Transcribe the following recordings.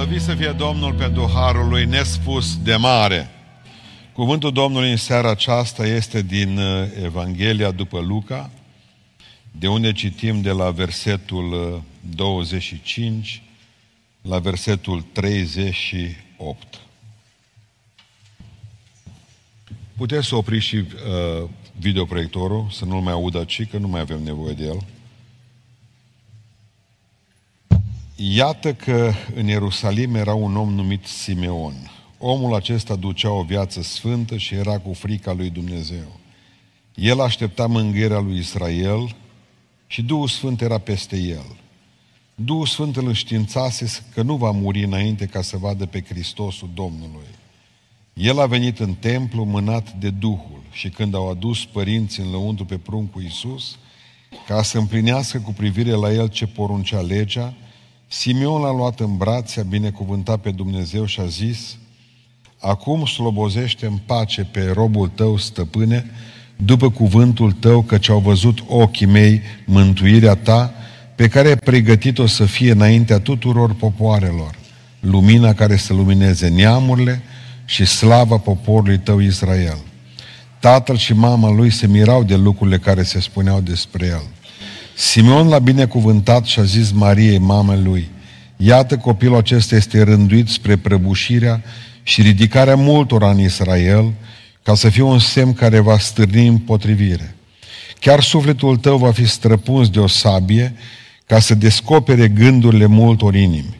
Slăvit să fie Domnul pentru harul lui nespus de mare. Cuvântul Domnului în seara aceasta este din uh, Evanghelia după Luca, de unde citim de la versetul 25 uh, la versetul 38. Puteți să opriți și uh, videoproiectorul, să nu-l mai audă ci, că nu mai avem nevoie de el. Iată că în Ierusalim era un om numit Simeon. Omul acesta ducea o viață sfântă și era cu frica lui Dumnezeu. El aștepta mângâierea lui Israel și Duhul Sfânt era peste el. Duhul Sfânt îl înștiințase că nu va muri înainte ca să vadă pe Hristosul Domnului. El a venit în templu mânat de Duhul și când au adus părinții în lăuntru pe pruncul Iisus, ca să împlinească cu privire la el ce poruncea legea, Simeon l-a luat în brațe, a binecuvântat pe Dumnezeu și a zis, Acum slobozește în pace pe robul tău, stăpâne, după cuvântul tău, căci au văzut ochii mei mântuirea ta, pe care ai pregătit-o să fie înaintea tuturor popoarelor, lumina care să lumineze neamurile și slava poporului tău Israel. Tatăl și mama lui se mirau de lucrurile care se spuneau despre el. Simeon l-a binecuvântat și a zis Mariei, mamei lui, Iată copilul acesta este rânduit spre prăbușirea și ridicarea multora în Israel, ca să fie un semn care va stârni împotrivire. Chiar sufletul tău va fi străpuns de o sabie ca să descopere gândurile multor inimi.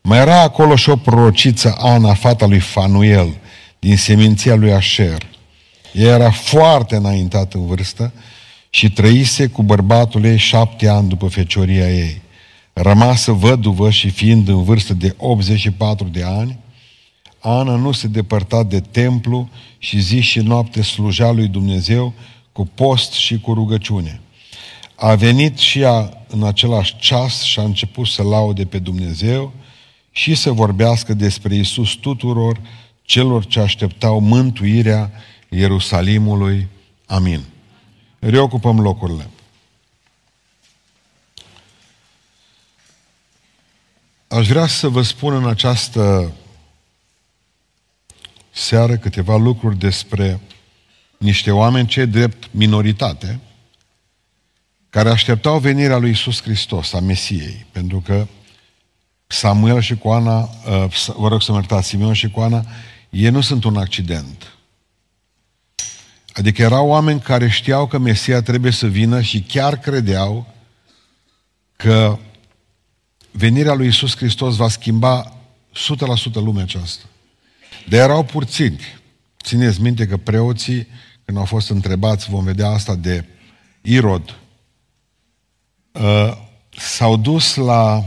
Mai era acolo și o prorociță, Ana, fata lui Fanuel, din seminția lui Asher. Ea era foarte înaintată în vârstă și trăise cu bărbatul ei șapte ani după fecioria ei. Rămasă văduvă și fiind în vârstă de 84 de ani, Ana nu se depărta de templu și zi și noapte sluja lui Dumnezeu cu post și cu rugăciune. A venit și ea în același ceas și a început să laude pe Dumnezeu și să vorbească despre Isus tuturor celor ce așteptau mântuirea Ierusalimului. Amin. Reocupăm locurile. Aș vrea să vă spun în această seară câteva lucruri despre niște oameni ce drept minoritate, care așteptau venirea lui Isus Hristos, a Mesiei, pentru că Samuel și Coana, uh, vă rog să mă iertați, Simeon și Coana, ei nu sunt un accident. Adică erau oameni care știau că Mesia trebuie să vină și chiar credeau că venirea lui Isus Hristos va schimba 100% lumea aceasta. De erau puțini. Țineți minte că preoții, când au fost întrebați, vom vedea asta de Irod, uh, s-au dus la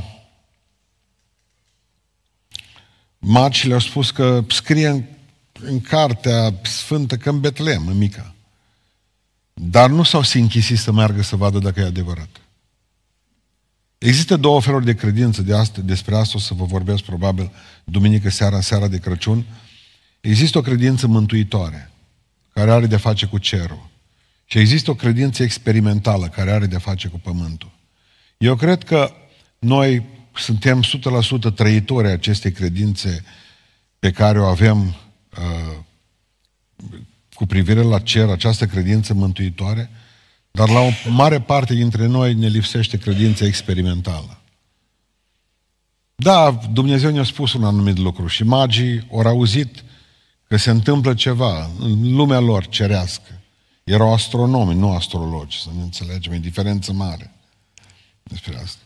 magi și le-au spus că scrie în, în cartea sfântă că în Betlehem, în mica. Dar nu s-au sinchisit să meargă să vadă dacă e adevărat. Există două feluri de credință de asta, despre asta o să vă vorbesc probabil duminică seara, în seara de Crăciun. Există o credință mântuitoare, care are de face cu cerul. Și există o credință experimentală, care are de face cu pământul. Eu cred că noi suntem 100% trăitori acestei credințe pe care o avem uh, cu privire la cer, această credință mântuitoare, dar la o mare parte dintre noi ne lipsește credința experimentală. Da, Dumnezeu ne-a spus un anumit lucru și magii au auzit că se întâmplă ceva în lumea lor cerească. Erau astronomi, nu astrologi, să ne înțelegem, e diferență mare despre asta.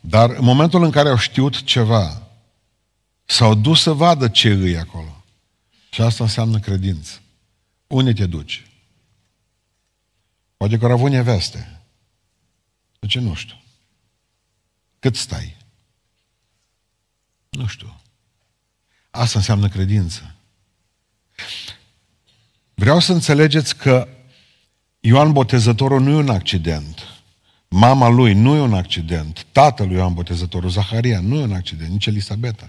Dar în momentul în care au știut ceva, s-au dus să vadă ce îi acolo. Și asta înseamnă credință. Unde te duci? Poate că au avut neveste. De ce nu știu? Cât stai? Nu știu. Asta înseamnă credință. Vreau să înțelegeți că Ioan Botezătorul nu e un accident. Mama lui nu e un accident. Tatăl lui Ioan Botezătorul, Zaharia, nu e un accident, nici Elisabeta.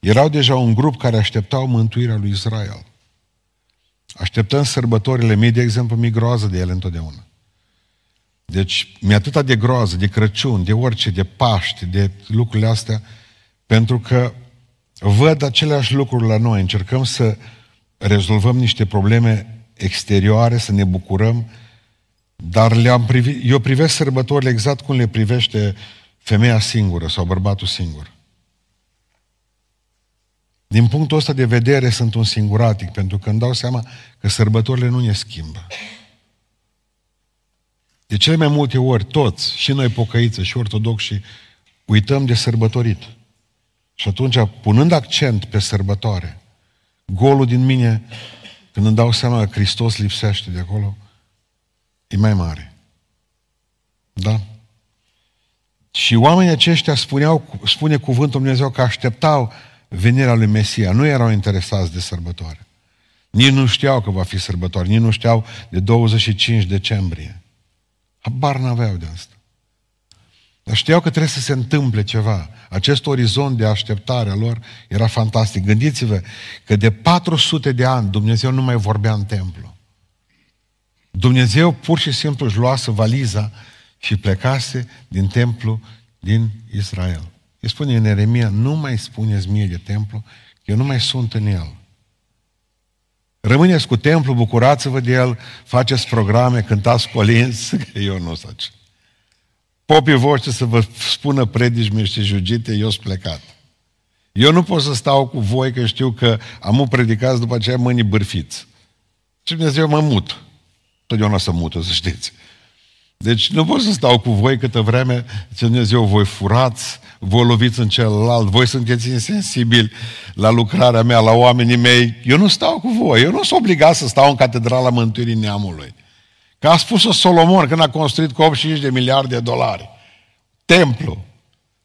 Erau deja un grup care așteptau mântuirea lui Israel. Așteptăm sărbătorile mii, de exemplu, mi groază de ele întotdeauna. Deci, mi-e atâta de groază, de Crăciun, de orice, de Paște, de lucrurile astea, pentru că văd aceleași lucruri la noi, încercăm să rezolvăm niște probleme exterioare, să ne bucurăm, dar le-am privi, eu privesc sărbătorile exact cum le privește femeia singură sau bărbatul singur. Din punctul ăsta de vedere sunt un singuratic, pentru că îmi dau seama că sărbătorile nu ne schimbă. De cele mai multe ori, toți, și noi pocăiță, și ortodoxi, uităm de sărbătorit. Și atunci, punând accent pe sărbătoare, golul din mine, când îmi dau seama că Hristos lipsește de acolo, e mai mare. Da? Și oamenii aceștia spuneau, spune cuvântul Dumnezeu că așteptau venirea lui Mesia. Nu erau interesați de sărbătoare. Nici nu știau că va fi sărbătoare, nici nu știau de 25 decembrie. Habar n-aveau de asta. Dar știau că trebuie să se întâmple ceva. Acest orizont de așteptare a lor era fantastic. Gândiți-vă că de 400 de ani Dumnezeu nu mai vorbea în templu. Dumnezeu pur și simplu își luase valiza și plecase din templu din Israel. Îi spune în Eremia, nu mai spuneți mie de templu, eu nu mai sunt în el. Rămâneți cu templu, bucurați-vă de el, faceți programe, cântați colinzi, că eu nu sunt Popii voștri să vă spună predici miște jugite, eu sunt plecat. Eu nu pot să stau cu voi, că știu că am predicați după aceea mâinii bârfiți. Și Dumnezeu mă mut. Totdeauna să mută, să știți. Deci nu pot să stau cu voi câtă vreme, ce Dumnezeu, voi furați, voi loviți în celălalt, voi sunteți insensibili la lucrarea mea, la oamenii mei. Eu nu stau cu voi, eu nu sunt obligat să stau în Catedrala Mântuirii Neamului. Că a spus-o Solomon când a construit cu 85 de miliarde de dolari. Templu.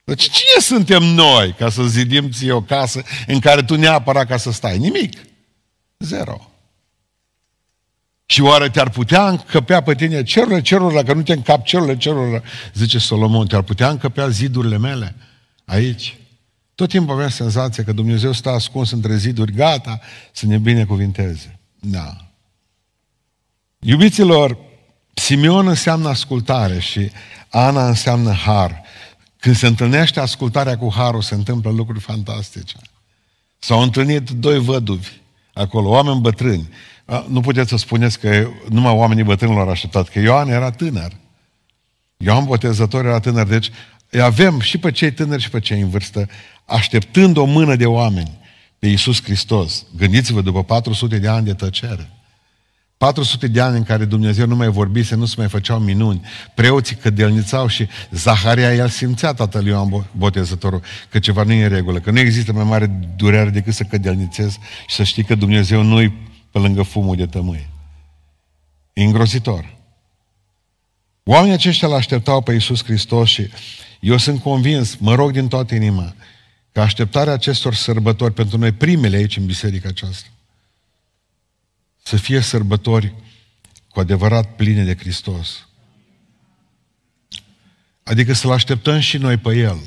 Deci cine suntem noi ca să zidim ție o casă în care tu neapărat ca să stai? Nimic. Zero. Și oare te-ar putea încăpea pe tine cerurile cerurile, că nu te încap cerurile cerurile, zice Solomon, te-ar putea încăpea zidurile mele aici? Tot timpul avem senzația că Dumnezeu stă ascuns între ziduri, gata să ne binecuvinteze. Da. Iubiților, Simeon înseamnă ascultare și Ana înseamnă har. Când se întâlnește ascultarea cu harul, se întâmplă lucruri fantastice. S-au întâlnit doi văduvi acolo, oameni bătrâni. Nu puteți să spuneți că numai oamenii bătrâni l-au așteptat, că Ioan era tânăr. Ioan Botezător era tânăr, deci îi avem și pe cei tânări și pe cei în vârstă, așteptând o mână de oameni pe Iisus Hristos. Gândiți-vă, după 400 de ani de tăcere. 400 de ani în care Dumnezeu nu mai vorbise, nu se mai făceau minuni. Preoții cădelnițau și Zaharia, el simțea tatăl Ioan Botezătorul că ceva nu e în regulă, că nu există mai mare durere decât să cădelnițezi și să știi că Dumnezeu nu-i pe lângă fumul de tămâie. E îngrozitor. Oamenii aceștia l-așteptau pe Iisus Hristos și eu sunt convins, mă rog din toată inima, că așteptarea acestor sărbători pentru noi primele aici în biserica aceasta să fie sărbători cu adevărat pline de Hristos. Adică să-L așteptăm și noi pe El.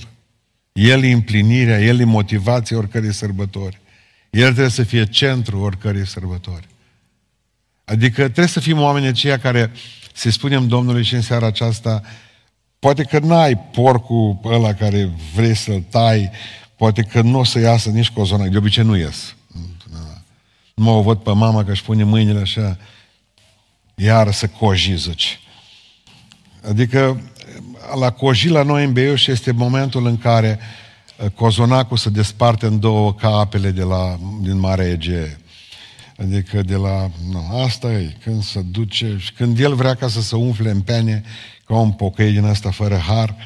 El e împlinirea, El e motivația oricărei sărbători. El trebuie să fie centrul oricărei sărbători. Adică trebuie să fim oameni aceia care să spunem Domnului și în seara aceasta, poate că n-ai porcul ăla care vrei să-l tai, poate că nu o să iasă nici cozona, de obicei nu ies. Nu mă o văd pe mama că își pune mâinile așa, iar să coji, zici. Adică la coji la noi în Beiuș este momentul în care uh, cozonacul se desparte în două ca apele de la, din Marea Egee. Adică de la... Nu, asta e, când se duce... Și când el vrea ca să se umfle în pene, ca un pocăi din asta fără har,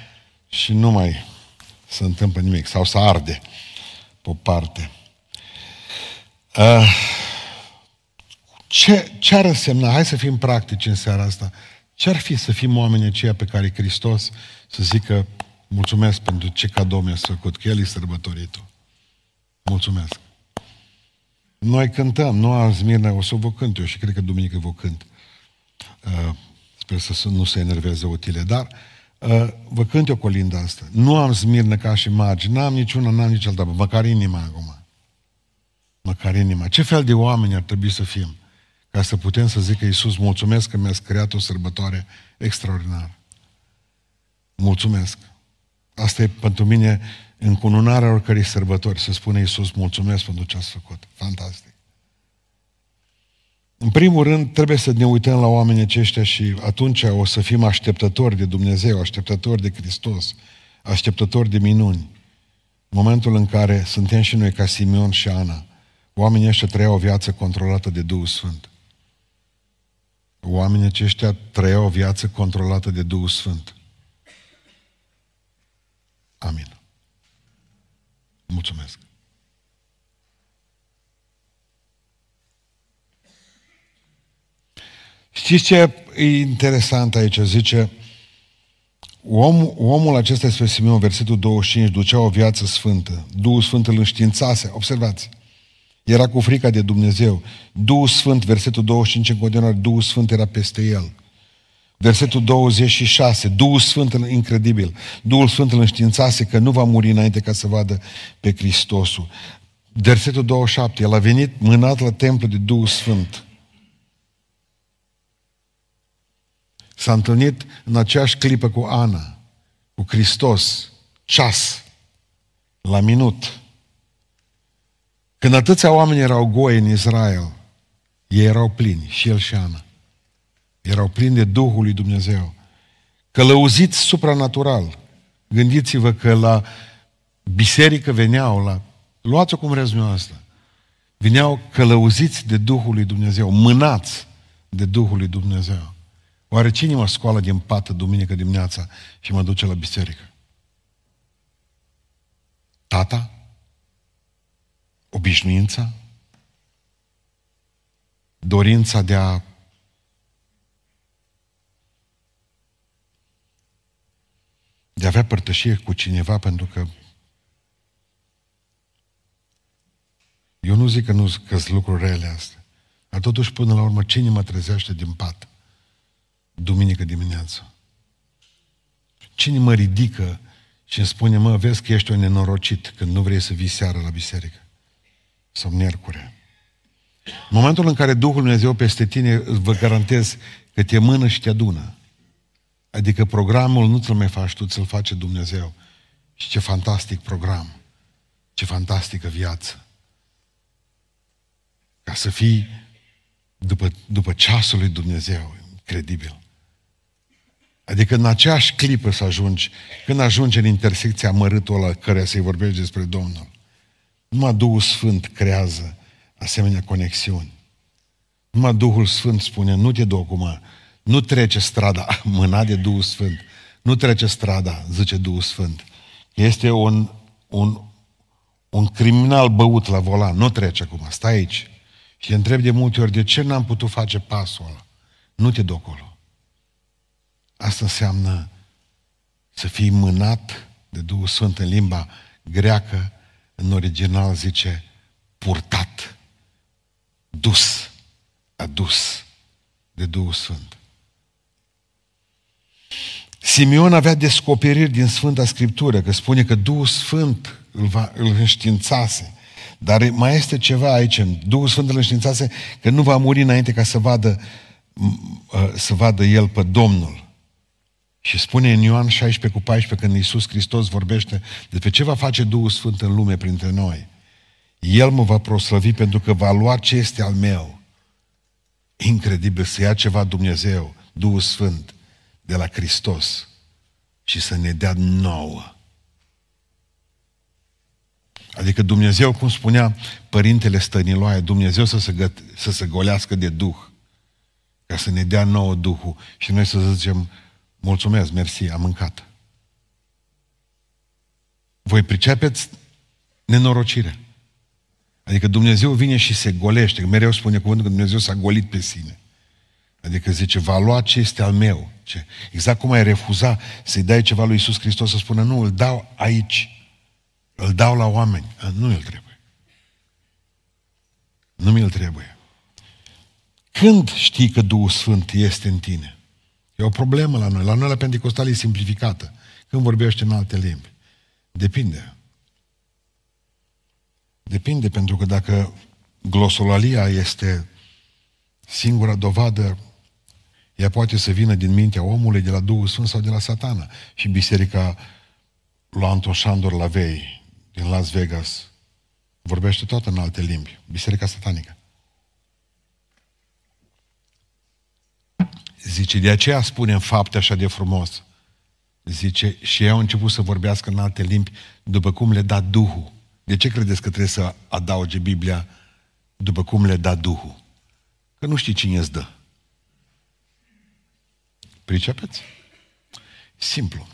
și nu mai se întâmplă nimic. Sau să arde pe o parte. Uh, ce, ce ar însemna? Hai să fim practici în seara asta. Ce ar fi să fim oamenii aceia pe care Hristos să zică mulțumesc pentru ce cadou mi-a făcut, că El e sărbătoritul. Mulțumesc. Noi cântăm, nu am Smirna, o să vă cânt eu și cred că duminică vă cânt. Uh, sper să nu se enerveze utile, dar uh, vă cânt eu colinda asta. Nu am Smirna ca și magi, n-am niciuna, n-am nici alta, măcar inima acum. Măcar inima. Ce fel de oameni ar trebui să fim? ca să putem să zică Iisus, mulțumesc că mi-ați creat o sărbătoare extraordinară. Mulțumesc. Asta e pentru mine în cununarea oricărei sărbători să spune Iisus, mulțumesc pentru ce ați făcut. Fantastic. În primul rând, trebuie să ne uităm la oamenii aceștia și atunci o să fim așteptători de Dumnezeu, așteptători de Hristos, așteptători de minuni. Momentul în care suntem și noi ca Simeon și Ana, oamenii ăștia trăiau o viață controlată de Duhul Sfânt. Oamenii aceștia trăiau o viață controlată de Duhul Sfânt. Amin. Mulțumesc. Știți ce e interesant aici? Zice, om, omul acesta este Simeon, versetul 25, ducea o viață sfântă. Duhul Sfânt îl înștiințase. Observați. Era cu frica de Dumnezeu. Duhul Sfânt, versetul 25 în continuare, Duhul Sfânt era peste el. Versetul 26, Duhul Sfânt, incredibil, Duhul Sfânt îl înștiințase că nu va muri înainte ca să vadă pe Hristosul. Versetul 27, el a venit mânat la templu de Duhul Sfânt. S-a întâlnit în aceeași clipă cu Ana, cu Hristos, ceas, la minut. Când atâția oameni erau goi în Israel, ei erau plini, și el și Ana. Erau plini de Duhul lui Dumnezeu. Călăuziți supranatural. Gândiți-vă că la biserică veneau, la... luați-o cum vreți asta. Veneau călăuziți de Duhul lui Dumnezeu, mânați de Duhul lui Dumnezeu. Oare cine mă scoală din pată duminică dimineața și mă duce la biserică? Tata? Obișnuința? Dorința de a de a avea părtășie cu cineva pentru că eu nu zic că nu sunt lucruri rele astea, dar totuși până la urmă cine mă trezește din pat duminică dimineață? Cine mă ridică și îmi spune, mă, vezi că ești un nenorocit când nu vrei să vii seara la biserică sau miercure. În momentul în care Duhul Dumnezeu peste tine, vă garantez că te mână și te adună. Adică programul nu ți-l mai faci tu, ți-l face Dumnezeu. Și ce fantastic program. Ce fantastică viață. Ca să fii după, după ceasul lui Dumnezeu. Incredibil. Adică în aceeași clipă să ajungi, când ajungi în intersecția mărâtul ăla care să-i vorbești despre Domnul. Numai Duhul Sfânt creează asemenea conexiuni. Numai Duhul Sfânt spune, nu te duc acum, nu trece strada, mâna de Duhul Sfânt, nu trece strada, zice Duhul Sfânt. Este un, un, un criminal băut la volan, nu trece acum, stai aici. Și te întreb de multe ori, de ce n-am putut face pasul ăla? Nu te duc acolo. Asta înseamnă să fii mânat de Duhul Sfânt în limba greacă, în original zice purtat, dus, adus de Duhul Sfânt. Simeon avea descoperiri din Sfânta Scriptură, că spune că Duhul Sfânt îl, va, îl înștiințase. Dar mai este ceva aici. Duhul Sfânt îl înștiințase că nu va muri înainte ca să vadă, ă, să vadă el pe Domnul. Și spune în Ioan 16 cu 14, când Iisus Hristos vorbește despre ce va face Duhul Sfânt în lume printre noi. El mă va proslăvi pentru că va lua ce este al meu. Incredibil să ia ceva Dumnezeu, Duhul Sfânt, de la Hristos și să ne dea nouă. Adică Dumnezeu, cum spunea Părintele Stăniloae, Dumnezeu să se, găt- să se golească de Duh, ca să ne dea nouă Duhul și noi să zicem, mulțumesc, mersi, am mâncat. Voi pricepeți nenorocirea. Adică Dumnezeu vine și se golește. Mereu spune cuvântul că Dumnezeu s-a golit pe sine. Adică zice, va lua ce este al meu. Ce? Exact cum ai refuza să-i dai ceva lui Iisus Hristos să spună, nu, îl dau aici. Îl dau la oameni. Nu mi-l trebuie. Nu mi-l trebuie. Când știi că Duhul Sfânt este în tine? E o problemă la noi. La noi la Pentecostal e simplificată. Când vorbește în alte limbi. Depinde. Depinde, pentru că dacă glosolalia este singura dovadă ea poate să vină din mintea omului, de la Duhul Sfânt sau de la satana. Și biserica lui Anton Șandor Lavei din Las Vegas. Vorbește tot în alte limbi. Biserica satanică. Zice, de aceea spune în fapte așa de frumos. Zice, și ei au început să vorbească în alte limbi după cum le da Duhul. De ce credeți că trebuie să adauge Biblia după cum le da Duhul? Că nu știi cine îți dă. Pricepeți? Simplu.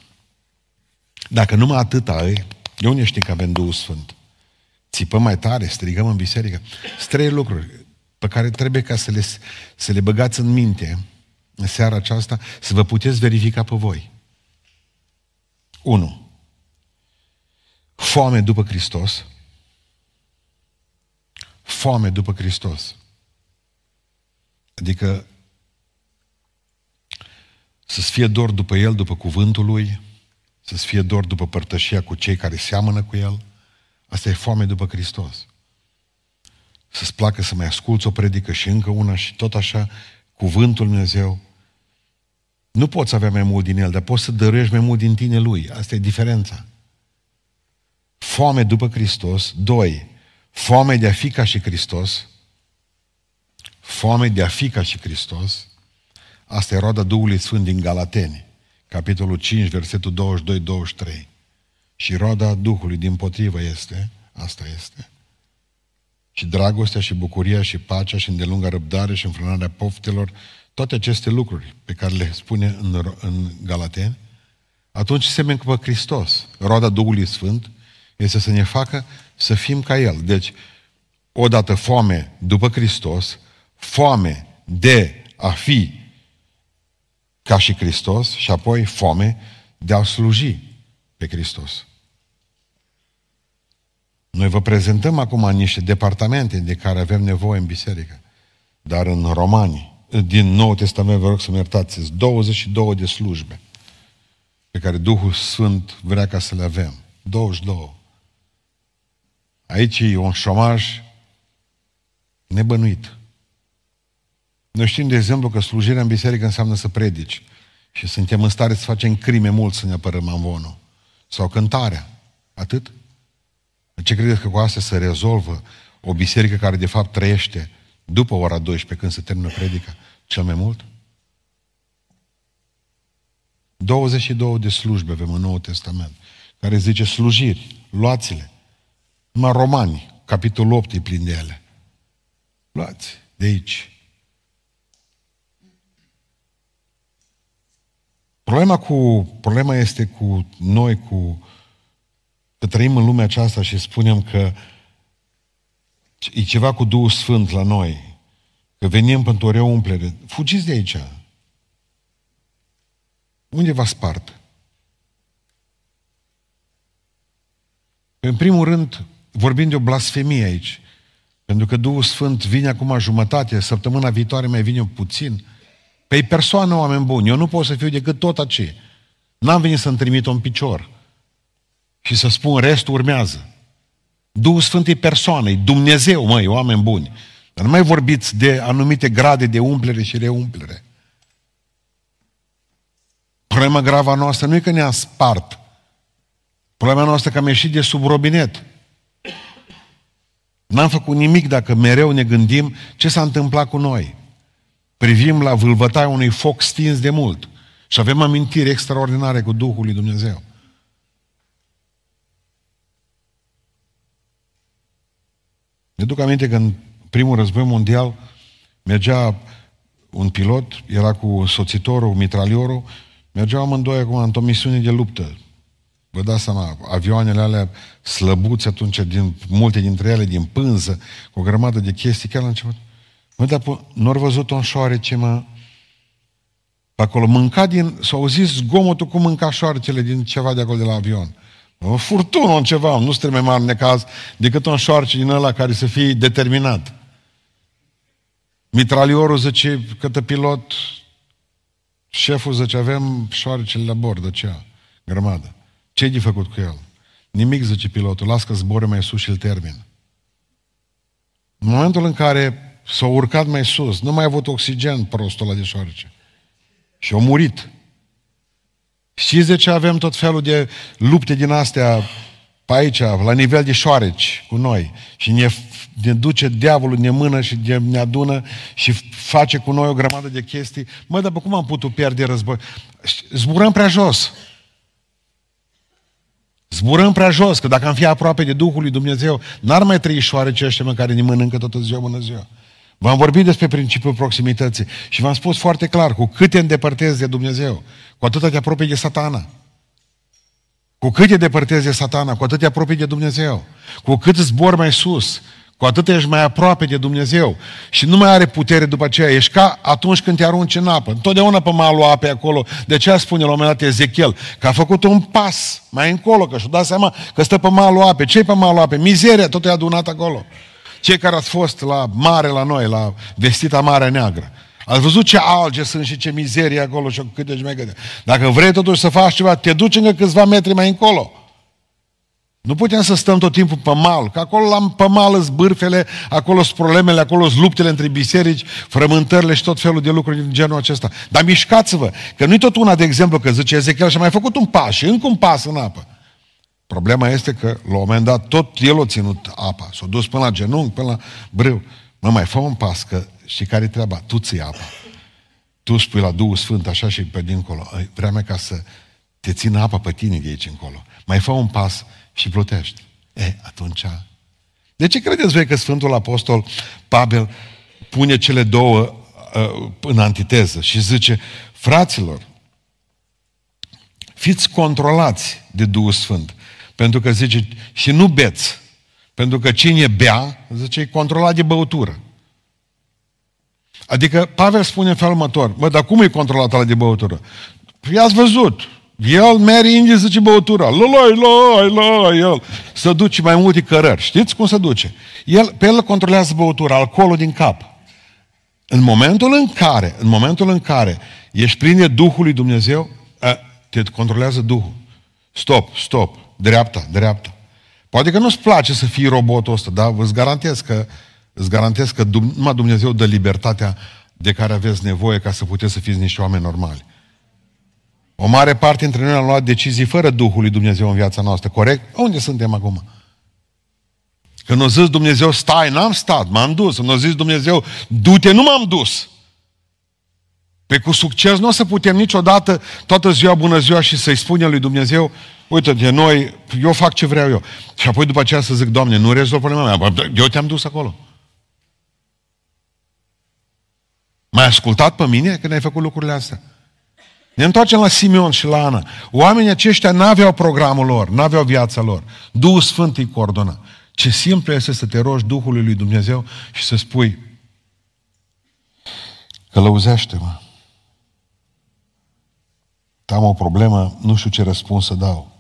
Dacă numai atâta ai, de unde știi că avem Duhul Sfânt? Țipăm mai tare, strigăm în biserică. Sunt trei lucruri pe care trebuie ca să le, să le băgați în minte în seara aceasta, să vă puteți verifica pe voi. 1. Foame după Hristos. Foame după Hristos. Adică să-ți fie dor după El, după cuvântul Lui, să-ți fie dor după părtășia cu cei care seamănă cu El. Asta e foame după Hristos. Să-ți placă să mai asculți o predică și încă una și tot așa, cuvântul Dumnezeu. Nu poți avea mai mult din El, dar poți să dăruiești mai mult din tine Lui. Asta e diferența. Foame după Hristos. Doi, foame de a fi ca și Hristos. Foame de a fi ca și Hristos. Asta e roada Duhului Sfânt din Galateni, capitolul 5, versetul 22-23. Și roada Duhului din potrivă este, asta este, și dragostea și bucuria și pacea și îndelunga răbdare și înfrânarea poftelor, toate aceste lucruri pe care le spune în, în Galateni, atunci semeni pe Hristos. Roada Duhului Sfânt este să ne facă să fim ca El. Deci, odată foame după Hristos, foame de a fi ca și Hristos și apoi foame de a sluji pe Hristos. Noi vă prezentăm acum niște departamente de care avem nevoie în biserică. Dar în Romani, din Nou Testament, vă rog să-mi iertați, 22 de slujbe pe care Duhul Sfânt vrea ca să le avem. 22. Aici e un șomaj nebănuit. Noi știm, de exemplu, că slujirea în biserică înseamnă să predici. Și suntem în stare să facem crime mult să ne apărăm amvonul. Sau cântarea. Atât. Ce credeți că cu asta se rezolvă o biserică care de fapt trăiește după ora 12 când se termină predica? Cel mai mult? 22 de slujbe avem în Noul Testament, care zice slujiri, luați-le. Numai romani, capitolul 8 e plin de ele. Luați de aici. Problema, cu, problema este cu noi, cu că trăim în lumea aceasta și spunem că e ceva cu Duhul Sfânt la noi, că venim pentru o reumplere. Fugiți de aici. Unde v-a spart? În primul rând, vorbim de o blasfemie aici. Pentru că Duhul Sfânt vine acum jumătate, săptămâna viitoare mai vine puțin. Pe păi persoană, oameni buni, eu nu pot să fiu decât tot aceea. N-am venit să-mi trimit un picior și să spun restul urmează. Duhul Sfânt e persoană, e Dumnezeu, măi, oameni buni. Dar nu mai vorbiți de anumite grade de umplere și reumplere. Problema gravă a noastră nu e că ne-a spart. Problema noastră e că am ieșit de sub robinet. N-am făcut nimic dacă mereu ne gândim ce s-a întâmplat cu noi. Privim la vâlvătaia unui foc stins de mult și avem amintiri extraordinare cu Duhul lui Dumnezeu. Ne duc aminte că în primul război mondial mergea un pilot, era cu soțitorul, mitraliorul, mergeau amândoi acum într-o misiune de luptă. Vă dați seama, avioanele alea slăbuți atunci, din, multe dintre ele din pânză, cu o grămadă de chestii, chiar la început. Mă, dar nu au văzut un șoarece, mă, pe acolo. Mânca din, s-au auzit zgomotul cum mânca șoarecele din ceva de acolo de la avion. O furtună, un ceva, nu trebuie mai mare necaz decât un șoarce din ăla care să fie determinat. Mitraliorul zice, către pilot, șeful zice, avem șoarecele la bord, de ce? Grămadă. Ce-i de făcut cu el? Nimic, zice pilotul, las că zboare mai sus și îl termin. În momentul în care s-a urcat mai sus, nu mai a avut oxigen prostul ăla de șoarece. Și a murit. Știți de ce avem tot felul de lupte din astea pe aici, la nivel de șoareci cu noi și ne, ne duce diavolul, ne mână și ne adună și face cu noi o grămadă de chestii. Mă, dar cum am putut pierde război? Zburăm prea jos. Zburăm prea jos, că dacă am fi aproape de Duhul lui Dumnezeu, n-ar mai trăi șoareci ăștia mă, care ne mănâncă toată ziua, bună ziua. V-am vorbit despre principiul proximității și v-am spus foarte clar, cu cât te îndepărtezi de Dumnezeu, cu atât te apropii de satana. Cu cât te depărtezi de satana, cu atât te apropii de Dumnezeu. Cu cât zbor mai sus, cu atât ești mai aproape de Dumnezeu. Și nu mai are putere după aceea. Ești ca atunci când te arunci în apă. Întotdeauna pe malul apei acolo. De ce spune la un moment dat Ezechiel? Că a făcut un pas mai încolo, că și-a dat seama că stă pe malul apei. Ce-i pe malul apei? Mizeria, tot e adunat acolo. Cei care ați fost la mare la noi, la vestita Marea Neagră. Ați văzut ce alge sunt și ce mizerie acolo și câte și mai câte. Dacă vrei totuși să faci ceva, te duci încă câțiva metri mai încolo. Nu putem să stăm tot timpul pe mal, că acolo la, pe mal sunt bârfele, acolo sunt problemele, acolo sunt luptele între biserici, frământările și tot felul de lucruri din genul acesta. Dar mișcați-vă, că nu-i tot una, de exemplu, că zice Ezechiel și a mai făcut un pas și încă un pas în apă. Problema este că, la un moment dat, tot el a ținut apa. S-a dus până la genunchi, până la brâu. Mă, mai fă un pas, că și care e treaba? Tu ții apa. Tu spui la Duhul Sfânt așa și pe dincolo. Vremea ca să te țină apa pe tine de aici încolo. Mai fă un pas și plutești. E, atunci... De ce credeți voi că Sfântul Apostol Pavel pune cele două uh, în antiteză și zice, fraților, fiți controlați de Duhul Sfânt. Pentru că zice, și nu beți. Pentru că cine bea, zice, e controlat de băutură. Adică Pavel spune în felul următor, mă, dar cum e controlat la de băutură? Păi ați văzut, el merge în zice băutura, loi, loi, loi, el. Să duce mai multe cărări. Știți cum se duce? El, pe el controlează băutura, alcoolul din cap. În momentul în care, în momentul în care ești plin de Duhul lui Dumnezeu, a, te controlează Duhul. Stop, stop, dreapta, dreapta. Poate că nu-ți place să fii robotul ăsta, dar îți garantez că, îți garantez că numai Dumnezeu dă libertatea de care aveți nevoie ca să puteți să fiți niște oameni normali. O mare parte dintre noi am luat decizii fără Duhul lui Dumnezeu în viața noastră, corect? Unde suntem acum? Când a zis Dumnezeu, stai, n-am stat, m-am dus. Când a zis Dumnezeu, du-te, nu m-am dus. Pe cu succes nu o să putem niciodată toată ziua, bună ziua și să-i spunem lui Dumnezeu, uite, de noi, eu fac ce vreau eu. Și apoi după aceea să zic, Doamne, nu rezolv problema mea, eu te-am dus acolo. M-ai ascultat pe mine când ai făcut lucrurile astea? Ne întoarcem la Simeon și la Ana. Oamenii aceștia n-aveau programul lor, n-aveau viața lor. Duhul Sfânt îi coordona. Ce simplu este să te rogi Duhului lui Dumnezeu și să spui călăuzește-mă. Am o problemă, nu știu ce răspuns să dau.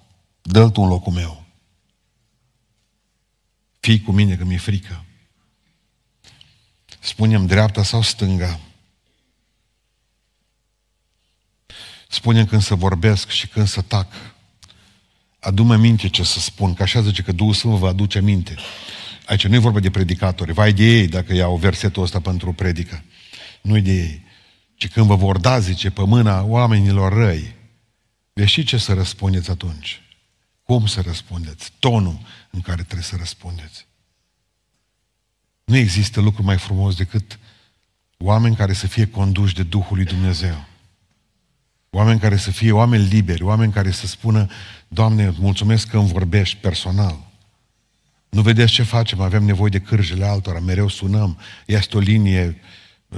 Dă-l tu în locul meu. Fii cu mine că mi-e frică. Spunem dreapta sau stânga. Spunem când să vorbesc și când să tac. Adu-mă minte ce să spun, că așa zice că Duhul Sfânt vă aduce minte. Aici nu e vorba de predicatori. Vai de ei dacă iau versetul ăsta pentru predică. Nu-i de ei. Ci când vă vor da, zice, pe mâna oamenilor răi, veți ști ce să răspundeți atunci. Cum să răspundeți? Tonul în care trebuie să răspundeți. Nu există lucru mai frumos decât oameni care să fie conduși de Duhul lui Dumnezeu. Oameni care să fie oameni liberi, oameni care să spună, Doamne, mulțumesc că îmi vorbești personal. Nu vedeți ce facem, avem nevoie de cârjele altora, mereu sunăm, este o linie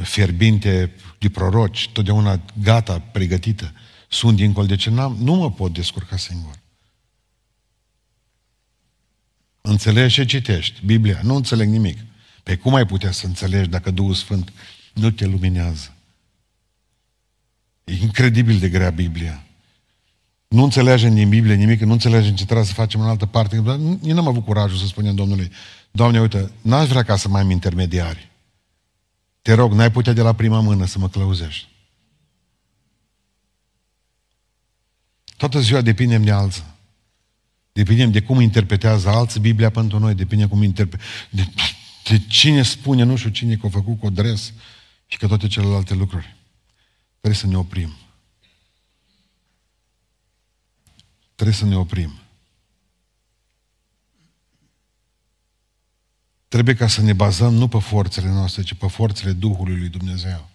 fierbinte de proroci, totdeauna gata, pregătită. Sunt dincolo de ce n-am, nu mă pot descurca singur. Înțelegi ce citești? Biblia. Nu înțeleg nimic. Pe cum ai putea să înțelegi dacă Duhul Sfânt nu te luminează? E incredibil de grea Biblia. Nu înțelegem din Biblie nimic, nu înțelegem ce trebuie să facem în altă parte. Dar nu am avut curajul să spunem Domnului, Doamne, uite, n-aș vrea ca să mai am intermediari. Te rog, n-ai putea de la prima mână să mă clăuzești. Toată ziua depindem de alții. Depindem de cum interpretează alții Biblia pentru noi, depinde cum interpre... de, de cine spune, nu știu cine că a făcut cu dres și că toate celelalte lucruri. Trebuie să ne oprim. trebuie să ne oprim. Trebuie ca să ne bazăm nu pe forțele noastre, ci pe forțele Duhului lui Dumnezeu.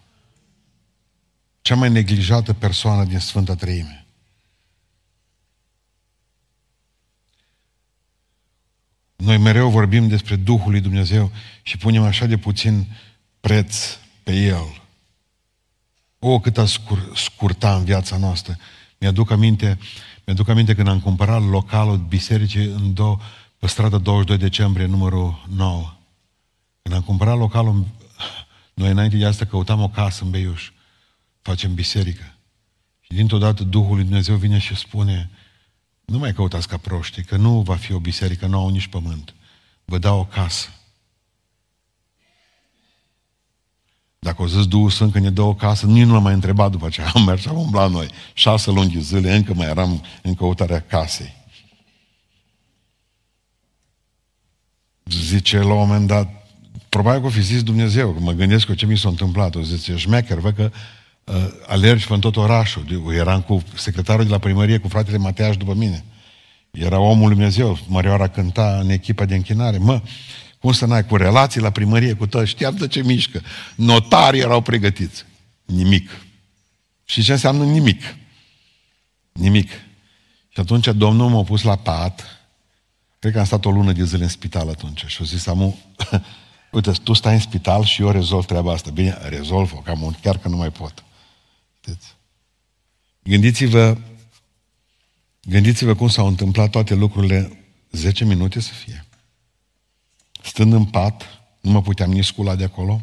Cea mai neglijată persoană din Sfânta Treime. Noi mereu vorbim despre Duhul lui Dumnezeu și punem așa de puțin preț pe El. O, cât a scur, scurta în viața noastră. Mi-aduc aminte, mi-aduc aminte când am cumpărat localul bisericii în două, pe strada 22 decembrie, numărul 9. Când am cumpărat localul, noi înainte de asta căutam o casă în Beiuș. Facem biserică. Și dintr-o dată Duhul lui Dumnezeu vine și spune, nu mai căutați ca proști, că nu va fi o biserică, nu au nici pământ. Vă dau o casă. Dacă o zis Duhul Sfânt că ne dă o casă, nici nu l-am mai întrebat după aceea. Am mers, am umblat noi. Șase luni de zile, încă mai eram în căutarea casei. Zice la un moment dat, probabil că o fi zis Dumnezeu, că mă gândesc cu ce mi s-a întâmplat. O zice, șmecher, văd că uh, alergi pe tot orașul. Eu eram cu secretarul de la primărie, cu fratele Mateaș după mine. Era omul lui Dumnezeu, Mărioara cânta în echipa de închinare. Mă, cum să n-ai cu relații la primărie, cu tot, știam de ce mișcă. Notarii erau pregătiți. Nimic. Și ce înseamnă nimic? Nimic. Și atunci Domnul m-a pus la pat, cred că am stat o lună de zile în spital atunci și a zis, amu, uite, tu stai în spital și eu rezolv treaba asta. Bine, rezolv-o, cam chiar că nu mai pot. Știți? Gândiți-vă, gândiți-vă cum s-au întâmplat toate lucrurile 10 minute să fie. Stând în pat, nu mă puteam nici scula de acolo,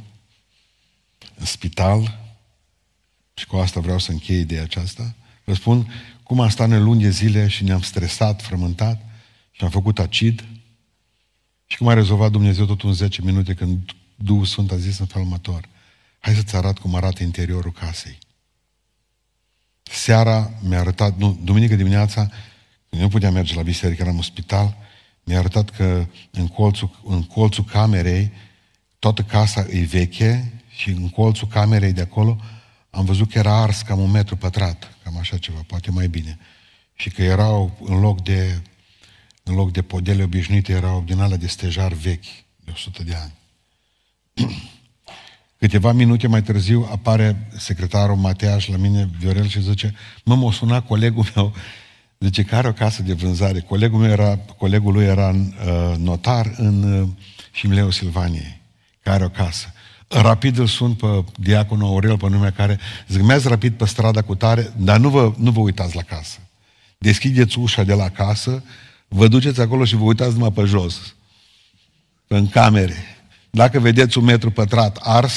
în spital, și cu asta vreau să închei ideea aceasta, vă spun cum am stat în luni de zile și ne-am stresat, frământat și am făcut acid și cum a rezolvat Dumnezeu totul în 10 minute când Duhul Sfânt a zis în felul următor. Hai să-ți arăt cum arată interiorul casei. Seara mi-a arătat, nu, duminică dimineața, când nu puteam merge la biserică, eram în spital, mi-a arătat că în colțul, în colțul camerei, toată casa e veche și în colțul camerei de acolo am văzut că era ars cam un metru pătrat, cam așa ceva, poate mai bine. Și că erau în loc de, în loc de podele obișnuite, erau din alea de stejar vechi, de 100 de ani. Câteva minute mai târziu apare secretarul Mateaș la mine, Viorel, și zice, mă, m-a sunat colegul meu Zice că are o casă de vânzare. Colegul meu era, colegul lui era uh, notar în uh, Șimleu Silvaniei, care are o casă. Rapid îl sun pe diaconul Aurel, pe numele care zic, mergi rapid pe strada cu tare, dar nu vă, nu vă uitați la casă. Deschideți ușa de la casă, vă duceți acolo și vă uitați numai pe jos, în camere. Dacă vedeți un metru pătrat ars,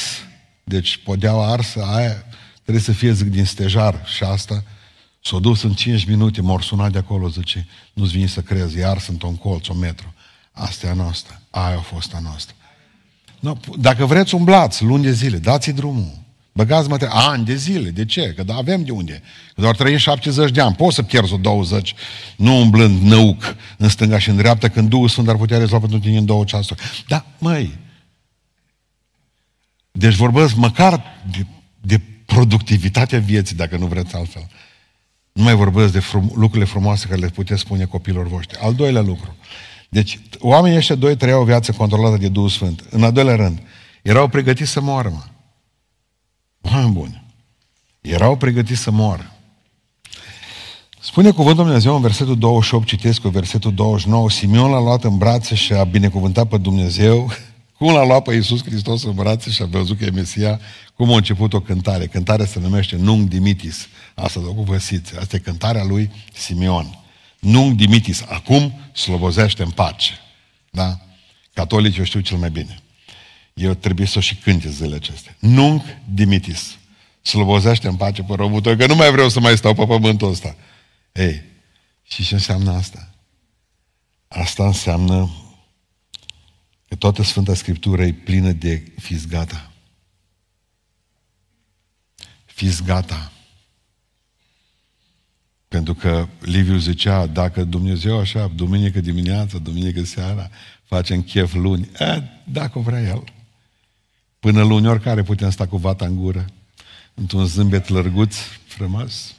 deci podeaua arsă, aia trebuie să fie, zic, din stejar și asta, S-a dus în 5 minute, m-au sunat de acolo, zice, nu-ți vine să crezi, iar sunt un colț, un metru. Asta e a noastră, aia a fost a noastră. No, dacă vreți, umblați luni de zile, dați-i drumul. Băgați mă ani de zile. De ce? Că da, avem de unde. Că doar trăim 70 de ani. Poți să pierzi o 20, nu umblând năuc în stânga și în dreapta, când Duhul Sfânt ar putea rezolva pentru tine în două ceasuri. Da, măi. Deci vorbesc măcar de, de productivitatea vieții, dacă nu vreți altfel. Nu mai vorbesc de frum- lucrurile frumoase care le puteți spune copilor voștri. Al doilea lucru. Deci, oamenii ăștia doi trăiau o viață controlată de Duhul Sfânt. În al doilea rând, erau pregătiți să moară, mă. Oameni buni. Erau pregătiți să moară. Spune cuvântul Dumnezeu în versetul 28, citesc cu versetul 29, Simeon l-a luat în brațe și a binecuvântat pe Dumnezeu. Cum l-a luat pe Iisus Hristos în brațe și a văzut că e Mesia, cum a început o cântare. Cântarea se numește Nung Dimitis. Asta o văsiți. Asta e cântarea lui Simeon. Nung Dimitis. Acum slobozește în pace. Da? Catolicii o știu cel mai bine. Eu trebuie să o și cânte zilele acestea. Nung Dimitis. Slobozește în pace pe robul tău, că nu mai vreau să mai stau pe pământul ăsta. Ei, și ce înseamnă asta? Asta înseamnă că toată Sfânta Scriptură e plină de fiți gata. Fiți gata. Pentru că Liviu zicea, dacă Dumnezeu așa, duminică dimineața, duminică seara, facem chef luni, e, dacă vrea El. Până luni, oricare putem sta cu vata în gură, într-un zâmbet lărguț, frumos,